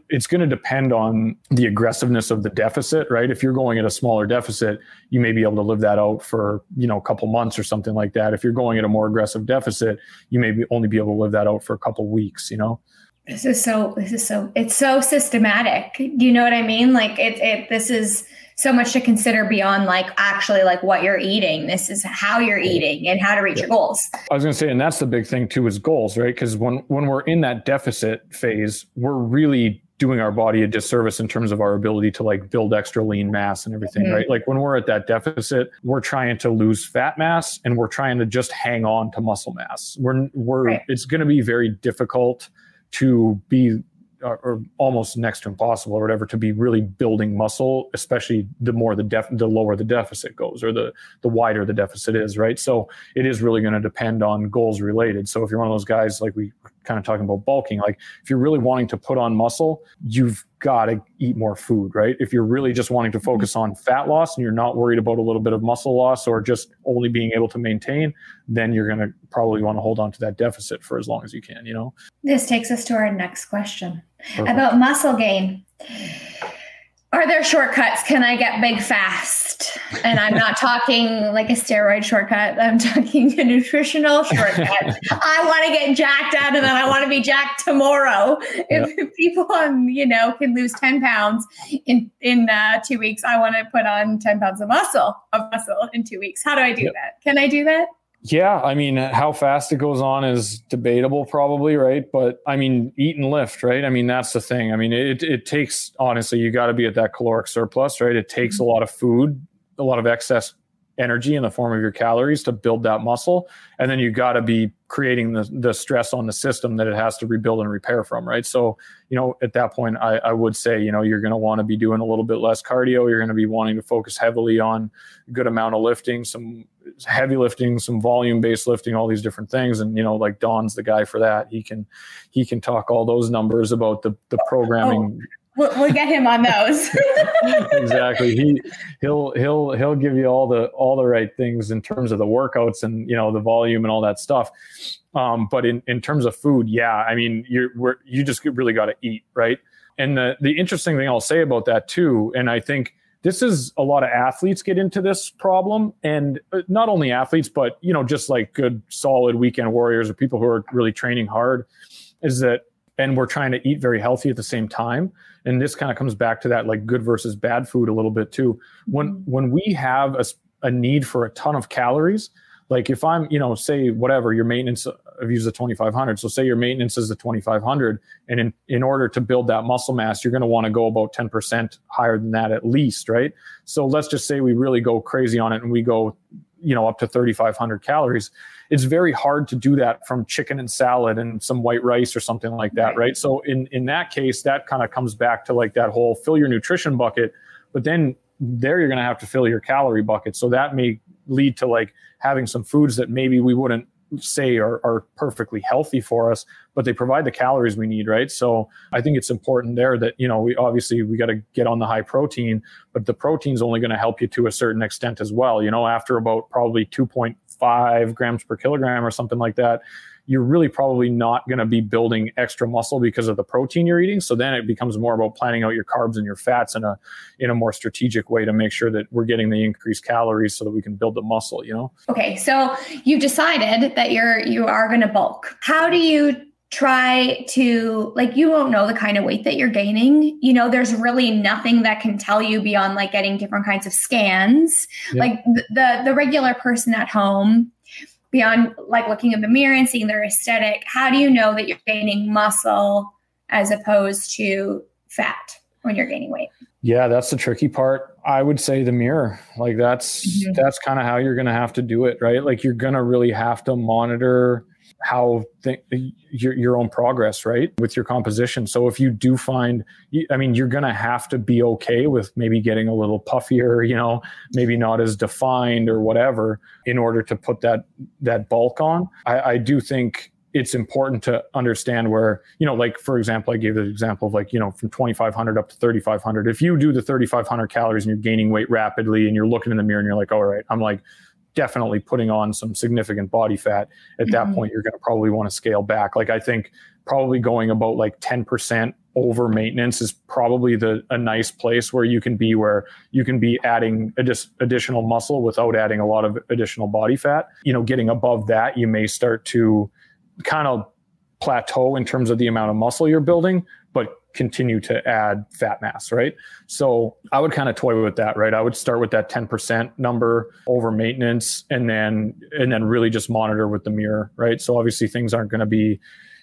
it's going to depend on the aggressiveness of the deficit right? If you're going at a smaller deficit you may be able to live that out for you know a couple months or something like that. If you're going at a more aggressive deficit you may be only be able to live that out for a couple weeks you know? This is so this is so it's so systematic. Do you know what i mean? Like it, it this is so much to consider beyond like actually like what you're eating. This is how you're eating and how to reach yeah. your goals. I was going to say, and that's the big thing too is goals, right? Because when when we're in that deficit phase, we're really doing our body a disservice in terms of our ability to like build extra lean mass and everything, mm-hmm. right? Like when we're at that deficit, we're trying to lose fat mass and we're trying to just hang on to muscle mass. We're we're right. it's going to be very difficult to be or almost next to impossible or whatever to be really building muscle especially the more the def the lower the deficit goes or the the wider the deficit is right? So it is really going to depend on goals related. So if you're one of those guys like we kind of talking about bulking like if you're really wanting to put on muscle you've got to eat more food right? If you're really just wanting to mm-hmm. focus on fat loss and you're not worried about a little bit of muscle loss or just only being able to maintain then you're going to probably want to hold on to that deficit for as long as you can you know? This takes us to our next question Perfect. about muscle gain are there shortcuts? Can I get big fast? And I'm not talking like a steroid shortcut. I'm talking a nutritional shortcut. [laughs] I want to get jacked out and then I want to be jacked tomorrow. If, if [laughs] people on, you know, can lose 10 pounds in, in uh, two weeks, I want to put on 10 pounds of muscle of muscle in two weeks. How do I do yep. that? Can I do that? Yeah, I mean, how fast it goes on is debatable, probably, right? But I mean, eat and lift, right? I mean, that's the thing. I mean, it it takes honestly, you got to be at that caloric surplus, right? It takes a mm-hmm. lot of food, a lot of excess energy in the form of your calories to build that muscle. And then you got to be creating the, the stress on the system that it has to rebuild and repair from right? So you know at that point i, I would say you know you're going to want to be doing a little bit less cardio. You're going to be wanting to focus heavily on a good amount of lifting some heavy lifting some volume based lifting all these different things. And you know like don's the guy for that. He can he can talk all those numbers about the the oh, programming oh We'll, we'll get him on those. [laughs] exactly. He he'll he'll he'll give you all the all the right things in terms of the workouts and you know the volume and all that stuff. Um, but in in terms of food, yeah, I mean you're you just really got to eat right. And the the interesting thing I'll say about that too, and I think this is a lot of athletes get into this problem and uh, not only athletes but you know just like good solid weekend warriors or people who are really training hard is that and we're trying to eat very healthy at the same time and this kind of comes back to that like good versus bad food a little bit too. When mm-hmm. when we have a, a need for a ton of calories like if i'm you know say whatever your maintenance i've used the 2500 so say your maintenance is the 2500 and in, in order to build that muscle mass you're going to want to go about 10% higher than that at least right? So let's just say we really go crazy on it and we go you know up to 3500 calories it's very hard to do that from chicken and salad and some white rice or something like that right, right? so in in that case that kind of comes back to like that whole fill your nutrition bucket but then there you're going to have to fill your calorie bucket. So that may lead to like having some foods that maybe we wouldn't say are, are perfectly healthy for us but they provide the calories we need right? So i think it's important there that you know we obviously we got to get on the high protein but the protein's only going to help you to a certain extent as well you know after about probably 2.5 grams per kilogram or something like that you're really probably not going to be building extra muscle because of the protein you're eating. So then it becomes more about planning out your carbs and your fats in a in a more strategic way to make sure that we're getting the increased calories so that we can build the muscle, you know? Okay. So you've decided that you're you are going to bulk. How do you try to like you won't know the kind of weight that you're gaining. You know there's really nothing that can tell you beyond like getting different kinds of scans. Yeah. like the the regular person at home beyond like looking in the mirror and seeing their aesthetic how do you know that you're gaining muscle as opposed to fat when you're gaining weight? Yeah that's the tricky part. I would say the mirror. Like that's mm-hmm. that's kind of how you're going to have to do it right? Like you're going to really have to monitor how th- your, your own progress right with your composition. So if you do find i mean you're to have to be okay with maybe getting a little puffier you know maybe not as defined or whatever in order to put that that bulk on. I, I do think it's important to understand where you know like for example i gave the example of like you know from 2500 up to 3500 if you do the 3500 calories and you're gaining weight rapidly and you're looking in the mirror and you're like all right i'm like definitely putting on some significant body fat. At that mm-hmm. point you're going to probably want to scale back. Like i think probably going about like 10% over maintenance is probably the a nice place where you can be where you can be adding addi- additional muscle without adding a lot of additional body fat. You know getting above that you may start to kind of plateau in terms of the amount of muscle you're building but continue to add fat mass, right? So I would kind of toy with that, right? I would start with that 10% number over maintenance and then and then really just monitor with the mirror, right? So obviously things aren't going to be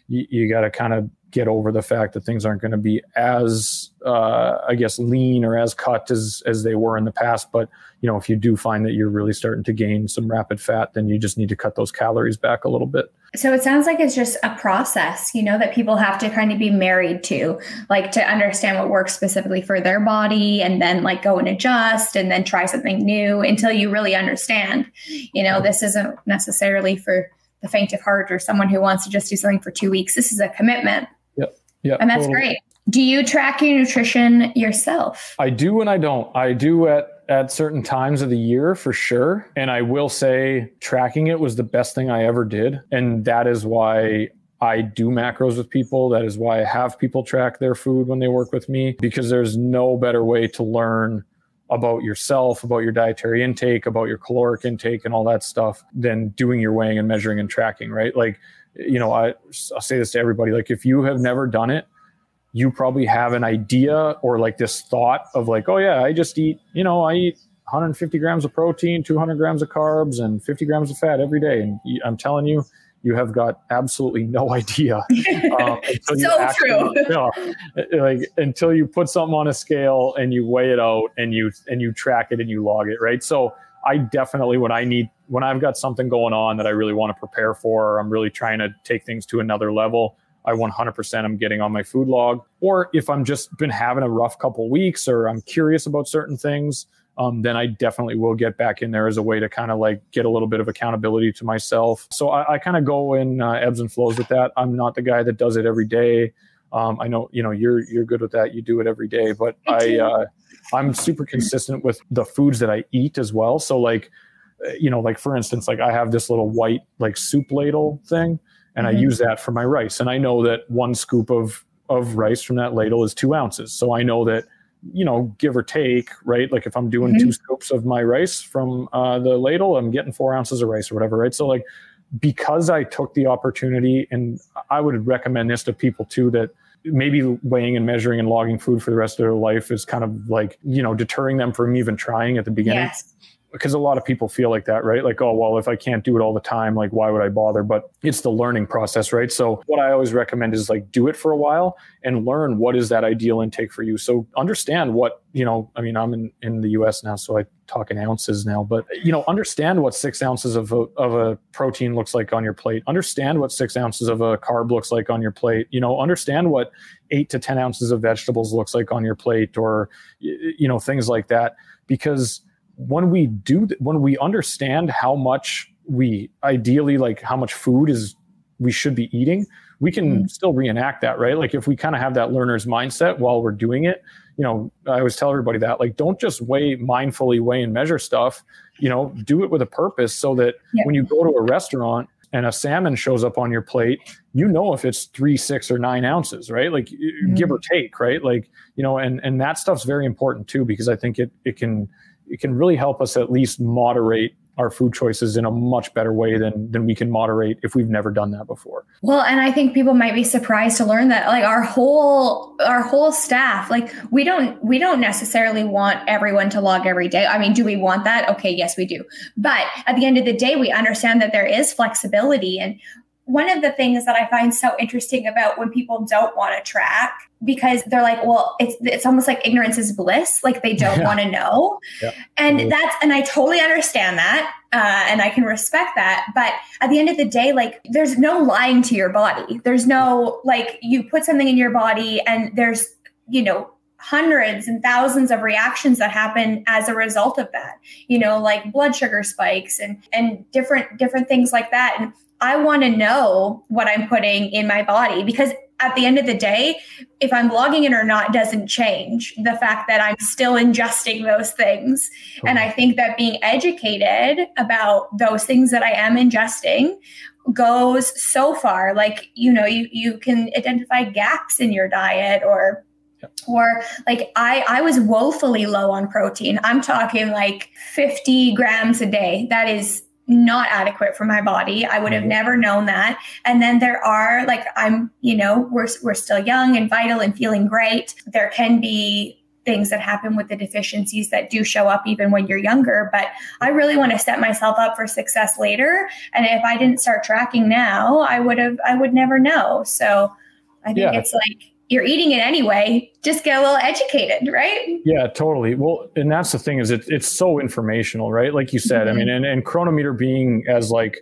you, you got to kind of get over the fact that things aren't going to be as uh, I guess lean or as cut as as they were in the past. But you know, if you do find that you're really starting to gain some rapid fat, then you just need to cut those calories back a little bit. So it sounds like it's just a process, you know, that people have to kind of be married to, like to understand what works specifically for their body and then like go and adjust and then try something new until you really understand, you know, this isn't necessarily for the faint of heart or someone who wants to just do something for two weeks. This is a commitment. Yep. Yeah. And that's totally. great. Do you track your nutrition yourself? I do and I don't. I do at at certain times of the year for sure. And I will say tracking it was the best thing I ever did. And that is why I do macros with people. That is why I have people track their food when they work with me because there's no better way to learn about yourself, about your dietary intake, about your caloric intake, and all that stuff than doing your weighing and measuring and tracking, right? Like, you know, I, I'll say this to everybody like, if you have never done it, you probably have an idea or like this thought of like, oh yeah, I just eat, you know, I eat 150 grams of protein, 200 grams of carbs, and 50 grams of fat every day. And I'm telling you, you have got absolutely no [laughs] idea. Um, [laughs] so actually, true. [laughs] You know, like until you put something on a scale and you weigh it out and you and you track it and you log it, right? So I definitely when I need when I've got something going on that I really want to prepare for, I'm really trying to take things to another level. I 100% am getting on my food log. Or if I'm just been having a rough couple weeks or I'm curious about certain things, um, then I definitely will get back in there as a way to kind of like get a little bit of accountability to myself. So I, I kind of go in uh, ebbs and flows with that. I'm not the guy that does it every day. Um, I know you know you're you're good with that. You do it every day, but I uh, I'm super consistent with the foods that I eat as well. So like you know like for instance like I have this little white like soup ladle thing and mm-hmm. I use that for my rice. And I know that one scoop of of rice from that ladle is two ounces. So I know that you know, give or take, right? Like if I'm doing mm-hmm. two scoops of my rice from uh, the ladle, I'm getting four ounces of rice or whatever, right? So like because I took the opportunity, and I would recommend this to people too that maybe weighing and measuring and logging food for the rest of their life is kind of like you know deterring them from even trying at the beginning. Yes because a lot of people feel like that, right? Like, oh, well, if I can't do it all the time, like, why would I bother? But it's the learning process, right? So, what I always recommend is like do it for a while and learn what is that ideal intake for you. So, understand what, you know, I mean, I'm in, in the US now, so I talk in ounces now, but, you know, understand what six ounces of a, of a protein looks like on your plate. Understand what six ounces of a carb looks like on your plate. You know, understand what eight to 10 ounces of vegetables looks like on your plate or, you know, things like that. Because, when we do when we understand how much we ideally like how much food is we should be eating we can mm. still reenact that right like if we kind of have that learner's mindset while we're doing it you know i always tell everybody that like don't just weigh mindfully weigh and measure stuff you know do it with a purpose so that yeah. when you go to a restaurant and a salmon shows up on your plate you know if it's three six or nine ounces right like mm. give or take right like you know and and that stuff's very important too because i think it it can it can really help us at least moderate our food choices in a much better way than than we can moderate if we've never done that before. Well, and I think people might be surprised to learn that like our whole our whole staff, like we don't we don't necessarily want everyone to log every day. I mean, do we want that? Okay, yes, we do. But at the end of the day, we understand that there is flexibility and one of the things that I find so interesting about when people don't want to track because they're like, well, it's it's almost like ignorance is bliss, like they don't yeah. want to know, yeah. and that's and I totally understand that, uh, and I can respect that. But at the end of the day, like there's no lying to your body. There's no like you put something in your body, and there's you know hundreds and thousands of reactions that happen as a result of that you know like blood sugar spikes and and different different things like that and I want to know what I'm putting in my body because at the end of the day, if I'm logging in or not doesn't change the fact that I'm still ingesting those things. Okay. And I think that being educated about those things that I am ingesting goes so far. Like, you know, you, you can identify gaps in your diet or or like I I was woefully low on protein. I'm talking like 50 grams a day. That is not adequate for my body. I would have never known that. And then there are like I'm, you know, we're we're still young and vital and feeling great. There can be things that happen with the deficiencies that do show up even when you're younger, but I really want to set myself up for success later. And if I didn't start tracking now, I would have I would never know. So I think yeah. it's like you're eating it anyway just get a little educated right? Yeah totally. Well and that's the thing is it, it's so informational right? Like you said mm-hmm. i mean and, and cronometer being as like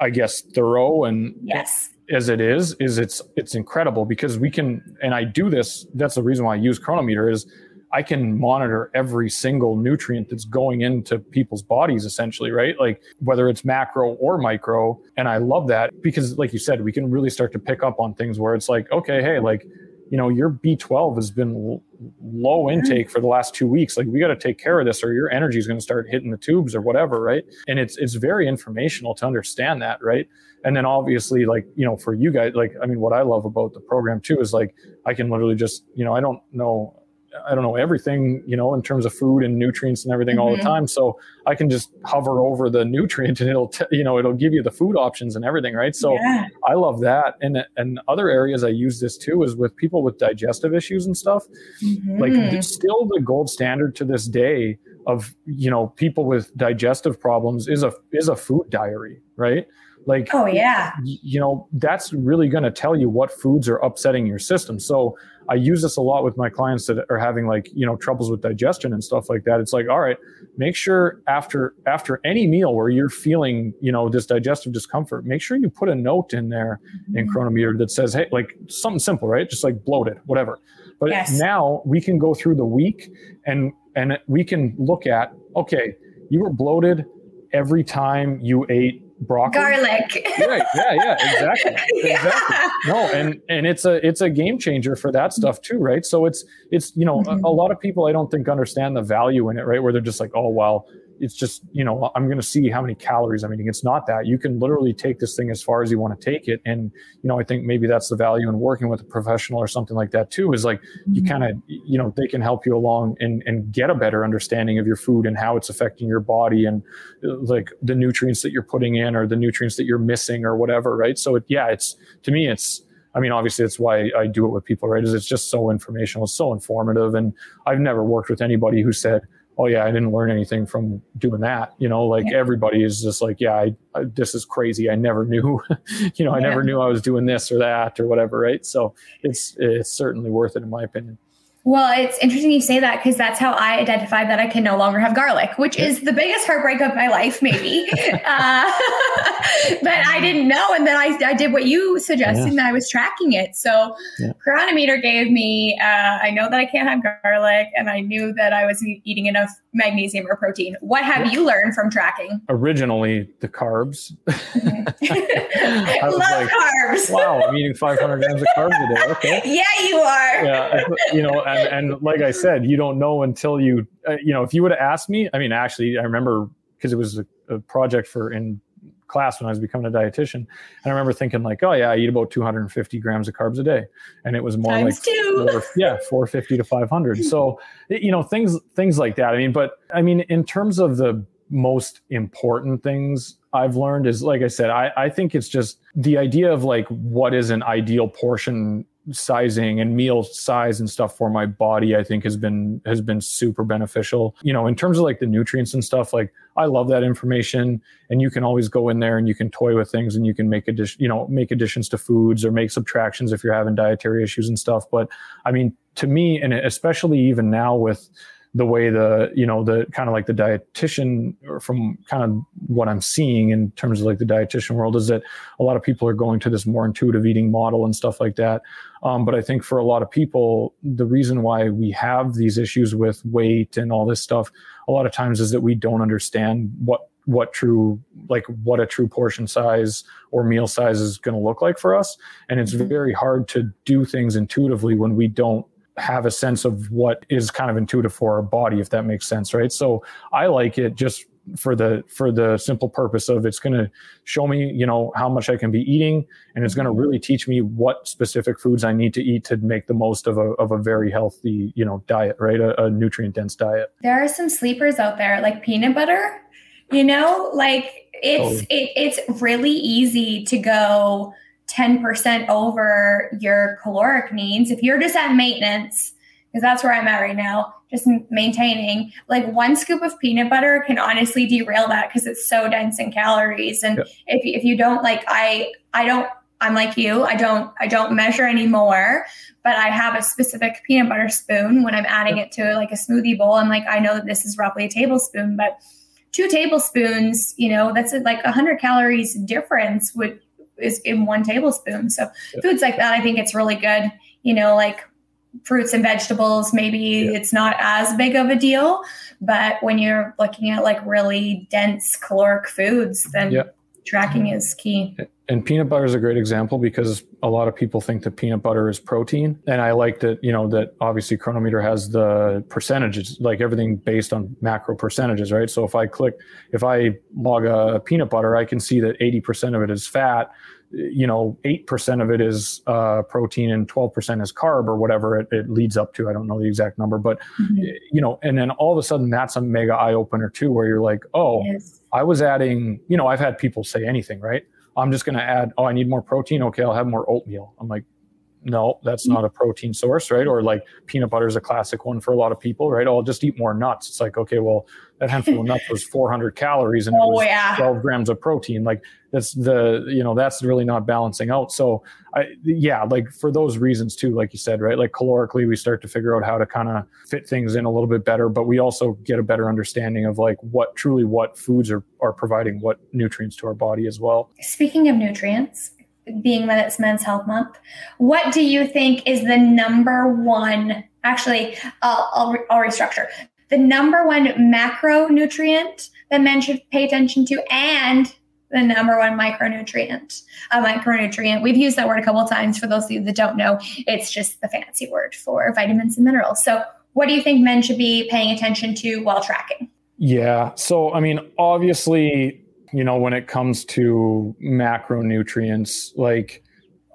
i guess thorough and yes. as it is is it's it's incredible because we can and i do this that's the reason why i use Cronometer is i can monitor every single nutrient that's going into people's bodies essentially right? Like whether it's macro or micro and i love that because like you said we can really start to pick up on things where it's like okay hey like you know your b12 has been low intake for the last two weeks. Like we got to take care of this or your energy is going to start hitting the tubes or whatever right? And it's it's very informational to understand that right? And then obviously like you know for you guys like i mean what i love about the program too is like i can literally just you know i don't know I don't know everything, you know, in terms of food and nutrients and everything mm-hmm. all the mm-hmm. time. So I can just hover over the [laughs] nutrient and it'll, t- you know, it'll give you the food options and everything, right? So yeah. I love that. And and other areas I use this too is with people with digestive issues and stuff. Mm-hmm. Like still the gold standard to this day of you know people with digestive problems is a is a food diary, right? Like, oh yeah, you know that's really going to tell you what foods are upsetting your system. So I use this a lot with my clients that are having like, you know, troubles with digestion and stuff like that. It's like, all right, make sure after after any meal where you're feeling, you know, this digestive discomfort, make sure you put a note in there mm-hmm. in Cronometer that says, hey, like something simple, right? Just like bloated, whatever. But yes. now we can go through the week and and we can look at, okay, you were bloated every time you ate broccoli garlic right yeah yeah exactly [laughs] yeah. exactly no and and it's a it's a game changer for that stuff too right so it's it's you know mm-hmm. a, a, lot of people i don't think understand the value in it right where they're just like oh well it's just you know i'm going to see how many calories i'm eating it's not that you can literally take this thing as far as you want to take it and you know i think maybe that's the value in working with a professional or something like that too is like mm-hmm. you kind of you know they can help you along and and get a better understanding of your food and how it's affecting your body and uh, like the nutrients that you're putting in or the nutrients that you're missing or whatever right so it, yeah it's to me it's I mean, obviously, it's why I do it with people, right? Is it's just so informational, it's so informative, and I've never worked with anybody who said, oh yeah, I didn't learn anything from doing that. You know, like yeah. everybody is just like, yeah, I, I, this is crazy. I never knew, [laughs] you know, I yeah. never knew I was doing this or that or whatever. Right. So it's, it's certainly worth it in my opinion. Well, it's interesting you say that because that's how I identified that I can no longer have garlic, which is the biggest heartbreak of my life, maybe. [laughs] uh, [laughs] but I didn't know. And then I, I did what you suggested yeah. and I was tracking it. So yeah. Cronometer gave me, uh, I know that I can't have garlic and I knew that I was eating enough magnesium or protein. What have yeah. you learned from tracking? Originally, the carbs. [laughs] I Love like, carbs. wow, I'm eating 500 grams of carbs a day. Okay. Yeah, you are. Yeah, you know, and, and like I said, you don't know until you, uh, you know, if you would have asked me, I mean, actually, I remember because it was a, a, project for in class when I was becoming a dietitian, and I remember thinking like, oh yeah, I eat about 250 grams of carbs a day, and it was more Times like. Four, yeah, 450 to 500. so you know, things things like that. I mean, but I mean, in terms of the most important things I've learned is like I said, I, I think it's just the idea of like what is an ideal portion sizing and meal size and stuff for my body i think has been has been super beneficial. You know in terms of like the nutrients and stuff like i love that information and you can always go in there and you can toy with things and you can make addition you know make additions to foods or make subtractions if you're having dietary issues and stuff. But i mean to me and especially even now with the way the you know the kind of like the dietitian or from kind of what i'm seeing in terms of like the dietitian world is that a lot of people are going to this more intuitive eating model and stuff like that. Um, but i think for a lot of people the reason why we have these issues with weight and all this stuff a lot of times is that we don't understand what what true like what a true portion size or meal size is going to look like for us. And it's very hard to do things intuitively when we don't have a sense of what is kind of intuitive for our body if that makes sense right? So i like it just for the for the simple purpose of it's going to show me you know how much i can be eating and it's going to mm-hmm. really teach me what specific foods i need to eat to make the most of a, of a very healthy you know diet right? A, a nutrient dense diet. There are some sleepers out there like peanut butter you know? Like it's it, it's really easy to go 10% over your caloric needs, if you're just at maintenance, because that's where I'm at right now, just maintaining, like one scoop of peanut butter can honestly derail that because it's so dense in calories. And if, if you don't like, I, I don't, I'm like you, I don't, I don't measure anymore, but I have a specific peanut butter spoon when I'm adding it to like a smoothie bowl. I'm like, I know that this is roughly a tablespoon, but two tablespoons, you know, that's like a hundred calories difference would is in one tablespoon. So yep. foods like that, I think it's really good. You know, like fruits and vegetables, maybe yep. it's not as big of a deal, but when you're looking at like really dense caloric foods, then yep. tracking is key. And peanut butter is a great example because a lot of people think that peanut butter is protein. And I like that, you know, that obviously Cronometer has the percentages, like everything based on macro percentages, right? So if I click, if I log a peanut butter, I can see that 80% of it is fat, you know, 8% of it is uh, protein and 12% is carb or whatever it, it, leads up to. I don't know the exact number, but, mm-hmm. you know, and then all of a sudden that's a mega eye opener too, where you're like, oh, yes. I was adding, you know, I've had people say anything, right? I'm just going to add, oh, I need more protein. Okay, I'll have more oatmeal. I'm like, no, that's not a protein source, right? Or like peanut butter is a classic one for a lot of people, right? Oh, I'll just eat more nuts. It's like, okay, well, that handful of nuts was [laughs] 400 calories and oh, it was yeah. 12 grams of protein. Like that's the, you know, that's really not balancing out. So I, yeah, like for those reasons too, like you said, right? Like calorically, we start to figure out how to kind of fit things in a little bit better, but we also get a better understanding of like what truly what foods are, are providing what nutrients to our body as well. Speaking of nutrients, being that it's Men's Health Month, what do you think is the number one? Actually, I'll, I'll, I'll restructure the number one macronutrient that men should pay attention to, and the number one micronutrient. A micronutrient. We've used that word a couple times. For those of you that don't know, it's just the fancy word for vitamins and minerals. So, what do you think men should be paying attention to while tracking? Yeah. So, I mean, obviously, you know, when it comes to macronutrients, like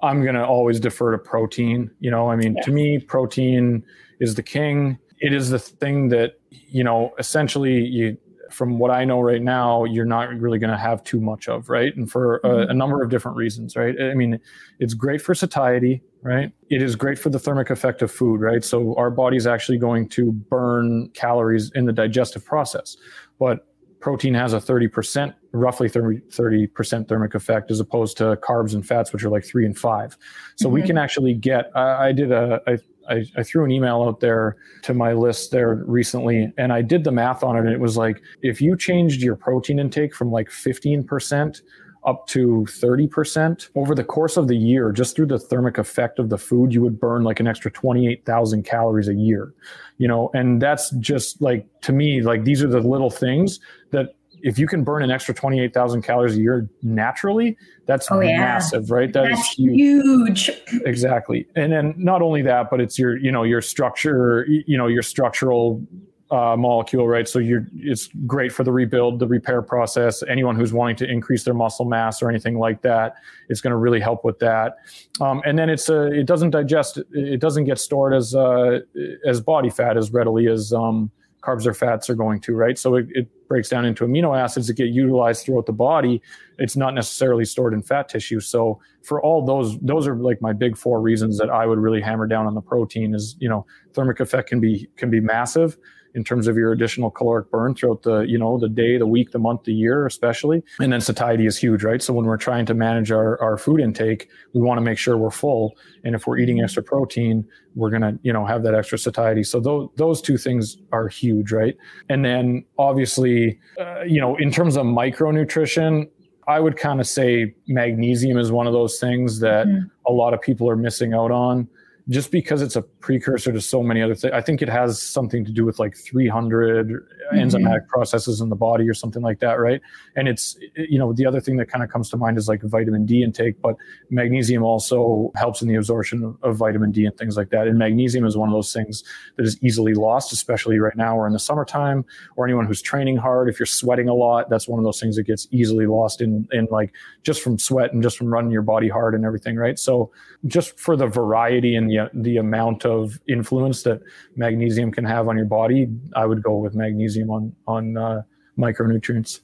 I'm going to always defer to protein. You know, I mean, yeah. to me, protein is the king. It is the thing that, you know, essentially you, from what I know right now, you're not really going to have too much of, right? And for a, mm-hmm. a, number of different reasons, right? I mean, it's great for satiety, right? It is great for the thermic effect of food, right? So our body's actually going to burn calories in the digestive process. But protein has a 30%, roughly 30, percent thermic effect as opposed to carbs and fats, which are like three and five. So mm-hmm. we can actually get, I, I did a, I, I, I threw an email out there to my list there recently and I did the math on it. And it was like, if you changed your protein intake from like 15% up to 30% over the course of the year just through the thermic effect of the food you would burn like an extra 28,000 calories a year you know and that's just like to me like these are the little things that if you can burn an extra 28,000 calories a year naturally that's oh, yeah. massive right that that's is huge. huge exactly and then not only that but it's your you know your structure you know your structural uh, molecule, right? So you're, it's great for the rebuild, the repair process. Anyone who's wanting to increase their muscle mass or anything like that, it's going to really help with that. Um, and then it's a, it doesn't digest, it doesn't get stored as uh, as body fat as readily as um, carbs or fats are going to, right? So it, it breaks down into amino acids that get utilized throughout the body. It's not necessarily stored in fat tissue. So for all those, those are like my big four reasons that I would really hammer down on the protein is, you know, thermic effect can be, can be massive in terms of your additional caloric burn throughout the you know the day the week the month the year especially. And then satiety is huge right? So when we're trying to manage our, our food intake we want to make sure we're full. And if we're eating extra protein we're going to you know have that extra satiety. So those those two things are huge right? And then obviously uh, you know in terms of micronutrition I would kind of say magnesium is one of those things that mm-hmm. a lot of people are missing out on just because it's a precursor to so many other things. I think it has something to do with like 300 mm-hmm. enzymatic processes in the body or something like that, right? And it's, you know, the other thing that kind of comes to mind is like vitamin D intake, but magnesium also helps in the absorption of vitamin D and things like that. And magnesium is one of those things that is easily lost, especially right now or in the summertime, or anyone who's training hard. If you're sweating a lot, that's one of those things that gets easily lost in, in like just from sweat and just from running your body hard and everything, right? So just for the variety and the the amount of influence that magnesium can have on your body, I would go with magnesium on on uh, micronutrients.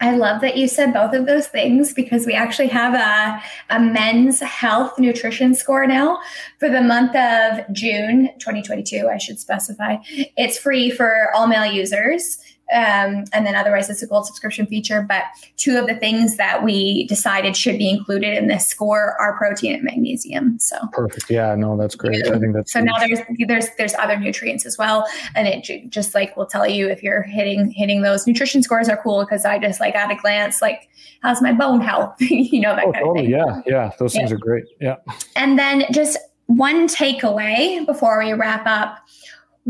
I love that you said both of those things because we actually have a, a men's health nutrition score now for the month of June 2022, I should specify. It's free for all male users. Um, and then otherwise it's a gold subscription feature. But two of the things that we decided should be included in this score are protein and magnesium. So perfect. Yeah, no, that's great. Yeah. I think that's so now there's there's there's other nutrients as well, and it just like will tell you if you're hitting hitting those nutrition scores are cool because I just like at a glance like how's my bone health, [laughs] you know that oh, kind totally. of thing. Yeah, yeah, those yeah. things are great. Yeah. And then just one takeaway before we wrap up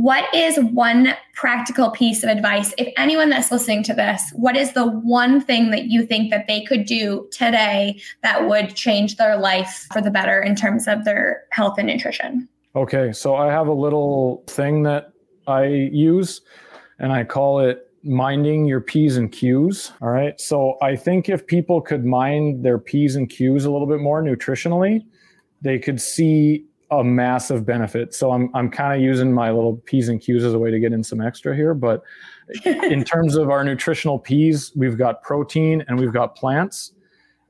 what is one practical piece of advice if anyone that's listening to this what is the one thing that you think that they could do today that would change their life for the better in terms of their health and nutrition? Okay so i have a little thing that i use and i call it minding your p's and q's all right? So i think if people could mind their p's and q's a little bit more nutritionally they could see a massive benefit. So I'm I'm kind of using my little P's and Q's as a way to get in some extra here. But [laughs] in terms of our nutritional P's, we've got protein and we've got plants.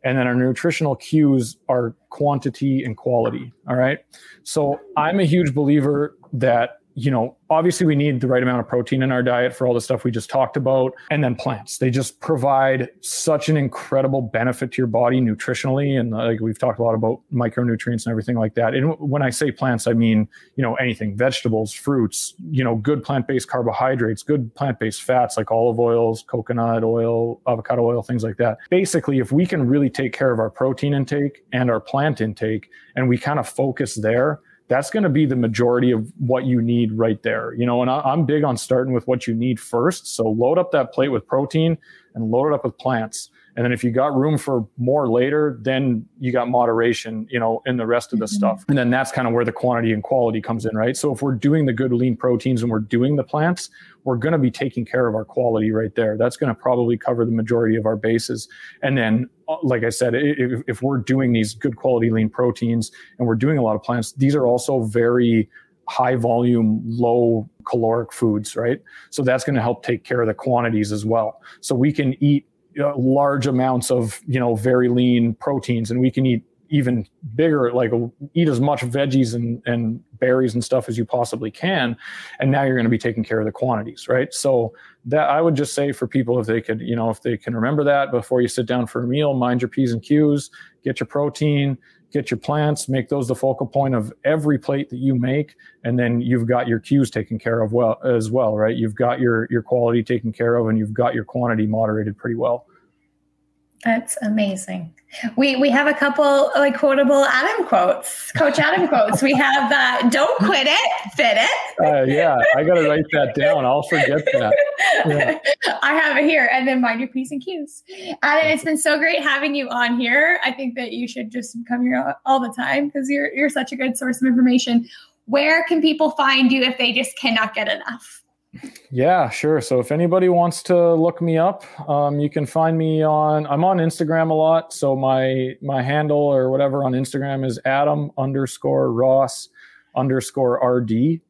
And then our nutritional cues are quantity and quality. All right. So I'm a huge believer that you know, obviously we need the right amount of protein in our diet for all the stuff we just talked about. And then plants, they just provide such an incredible benefit to your body nutritionally. And like we've talked a lot about micronutrients and everything like that. And when I say plants, I mean, you know, anything, vegetables, fruits, you know, good plant-based carbohydrates, good plant-based fats like olive oils, coconut oil, avocado oil, things like that. Basically, if we can really take care of our protein intake and our plant intake and we kind of focus there, that's going to be the majority of what you need right there. You know, and I, am big on starting with what you need first. So load up that plate with protein and load it up with plants. And then if you got room for more later, then you got moderation, you know, in the rest of the mm-hmm. stuff. And then that's kind of where the quantity and quality comes in, right? So if we're doing the good lean proteins and we're doing the plants, we're going to be taking care of our quality right there. That's going to probably cover the majority of our bases. And then, like I said, if, if we're doing these good quality lean proteins and we're doing a lot of plants, these are also very high volume, low caloric foods, right? So that's going to help take care of the quantities as well. So we can eat uh, large amounts of you know very lean proteins and we can eat even bigger like eat as much veggies and, and berries and stuff as you possibly can and now you're going to be taking care of the quantities right so that i would just say for people if they could you know if they can remember that before you sit down for a meal mind your p's and q's get your protein get your plants, make those the focal point of every plate that you make, and then you've got your cues taken care of well as well, right? You've got your your quality taken care of, and you've got your quantity moderated pretty well. That's amazing. We we have a couple like quotable Adam quotes, Coach Adam quotes. We have uh, "Don't quit it, fit it." Uh, yeah, I got to write that down. I'll forget that. Yeah. [laughs] I have it here, and then mind your p's and q's. Adam, it's been so great having you on here. I think that you should just come here all the time because you're you're such a good source of information. Where can people find you if they just cannot get enough? Yeah, sure. So if anybody wants to look me up, um, you can find me on. I'm on Instagram a lot. So my my handle or whatever on Instagram is Adam underscore Ross underscore RD,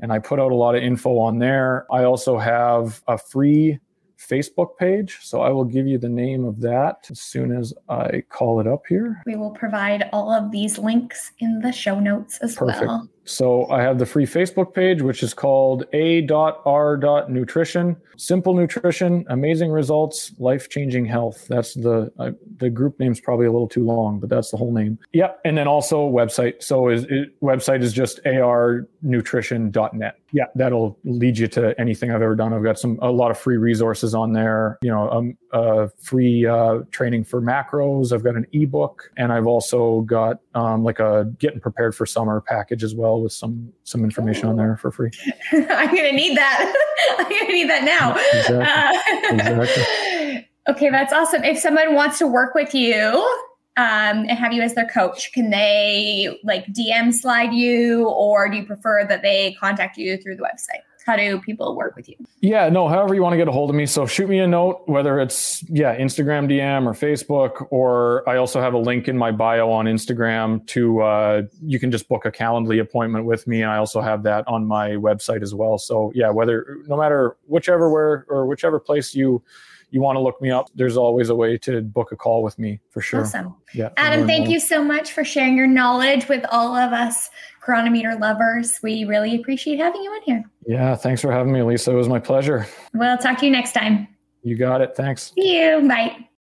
and I put out a lot of info on there. I also have a free Facebook page. So I will give you the name of that as soon as I call it up here. We will provide all of these links in the show notes as Perfect. well. So I have the free Facebook page, which is called a.r.nutrition. Simple nutrition, amazing results, life changing health. That's the the group name's probably a little too long, but that's the whole name. Yep, and then also website. So is it, website is just arnutrition.net. Yeah, that'll lead you to anything I've ever done. I've got some a lot of free resources on there. You know, um, uh, free uh, training for macros. I've got an ebook, and I've also got um, like a getting prepared for summer package as well with some some information Ooh. on there for free. [laughs] I'm gonna need that. [laughs] I'm gonna need that now. Exactly. Uh, exactly. [laughs] okay, that's awesome. If someone wants to work with you um, and have you as their coach, can they like DM slide you, or do you prefer that they contact you through the website? How do people work with you? Yeah, no, however you want to get a hold of me. So shoot me a note, whether it's, yeah, Instagram DM or Facebook, or I also have a link in my bio on Instagram to, uh, you can just book a Calendly appointment with me. And I also have that on my website as well. So yeah, whether, no matter whichever where or whichever place you, you want to look me up, there's always a way to book a call with me for sure. Awesome. Yeah. Adam, thank more. you so much for sharing your knowledge with all of us Cronometer lovers. We really appreciate having you on here. Yeah. Thanks for having me, Eliisa. It was my pleasure. We'll talk to you next time. You got it. Thanks. See you. Bye.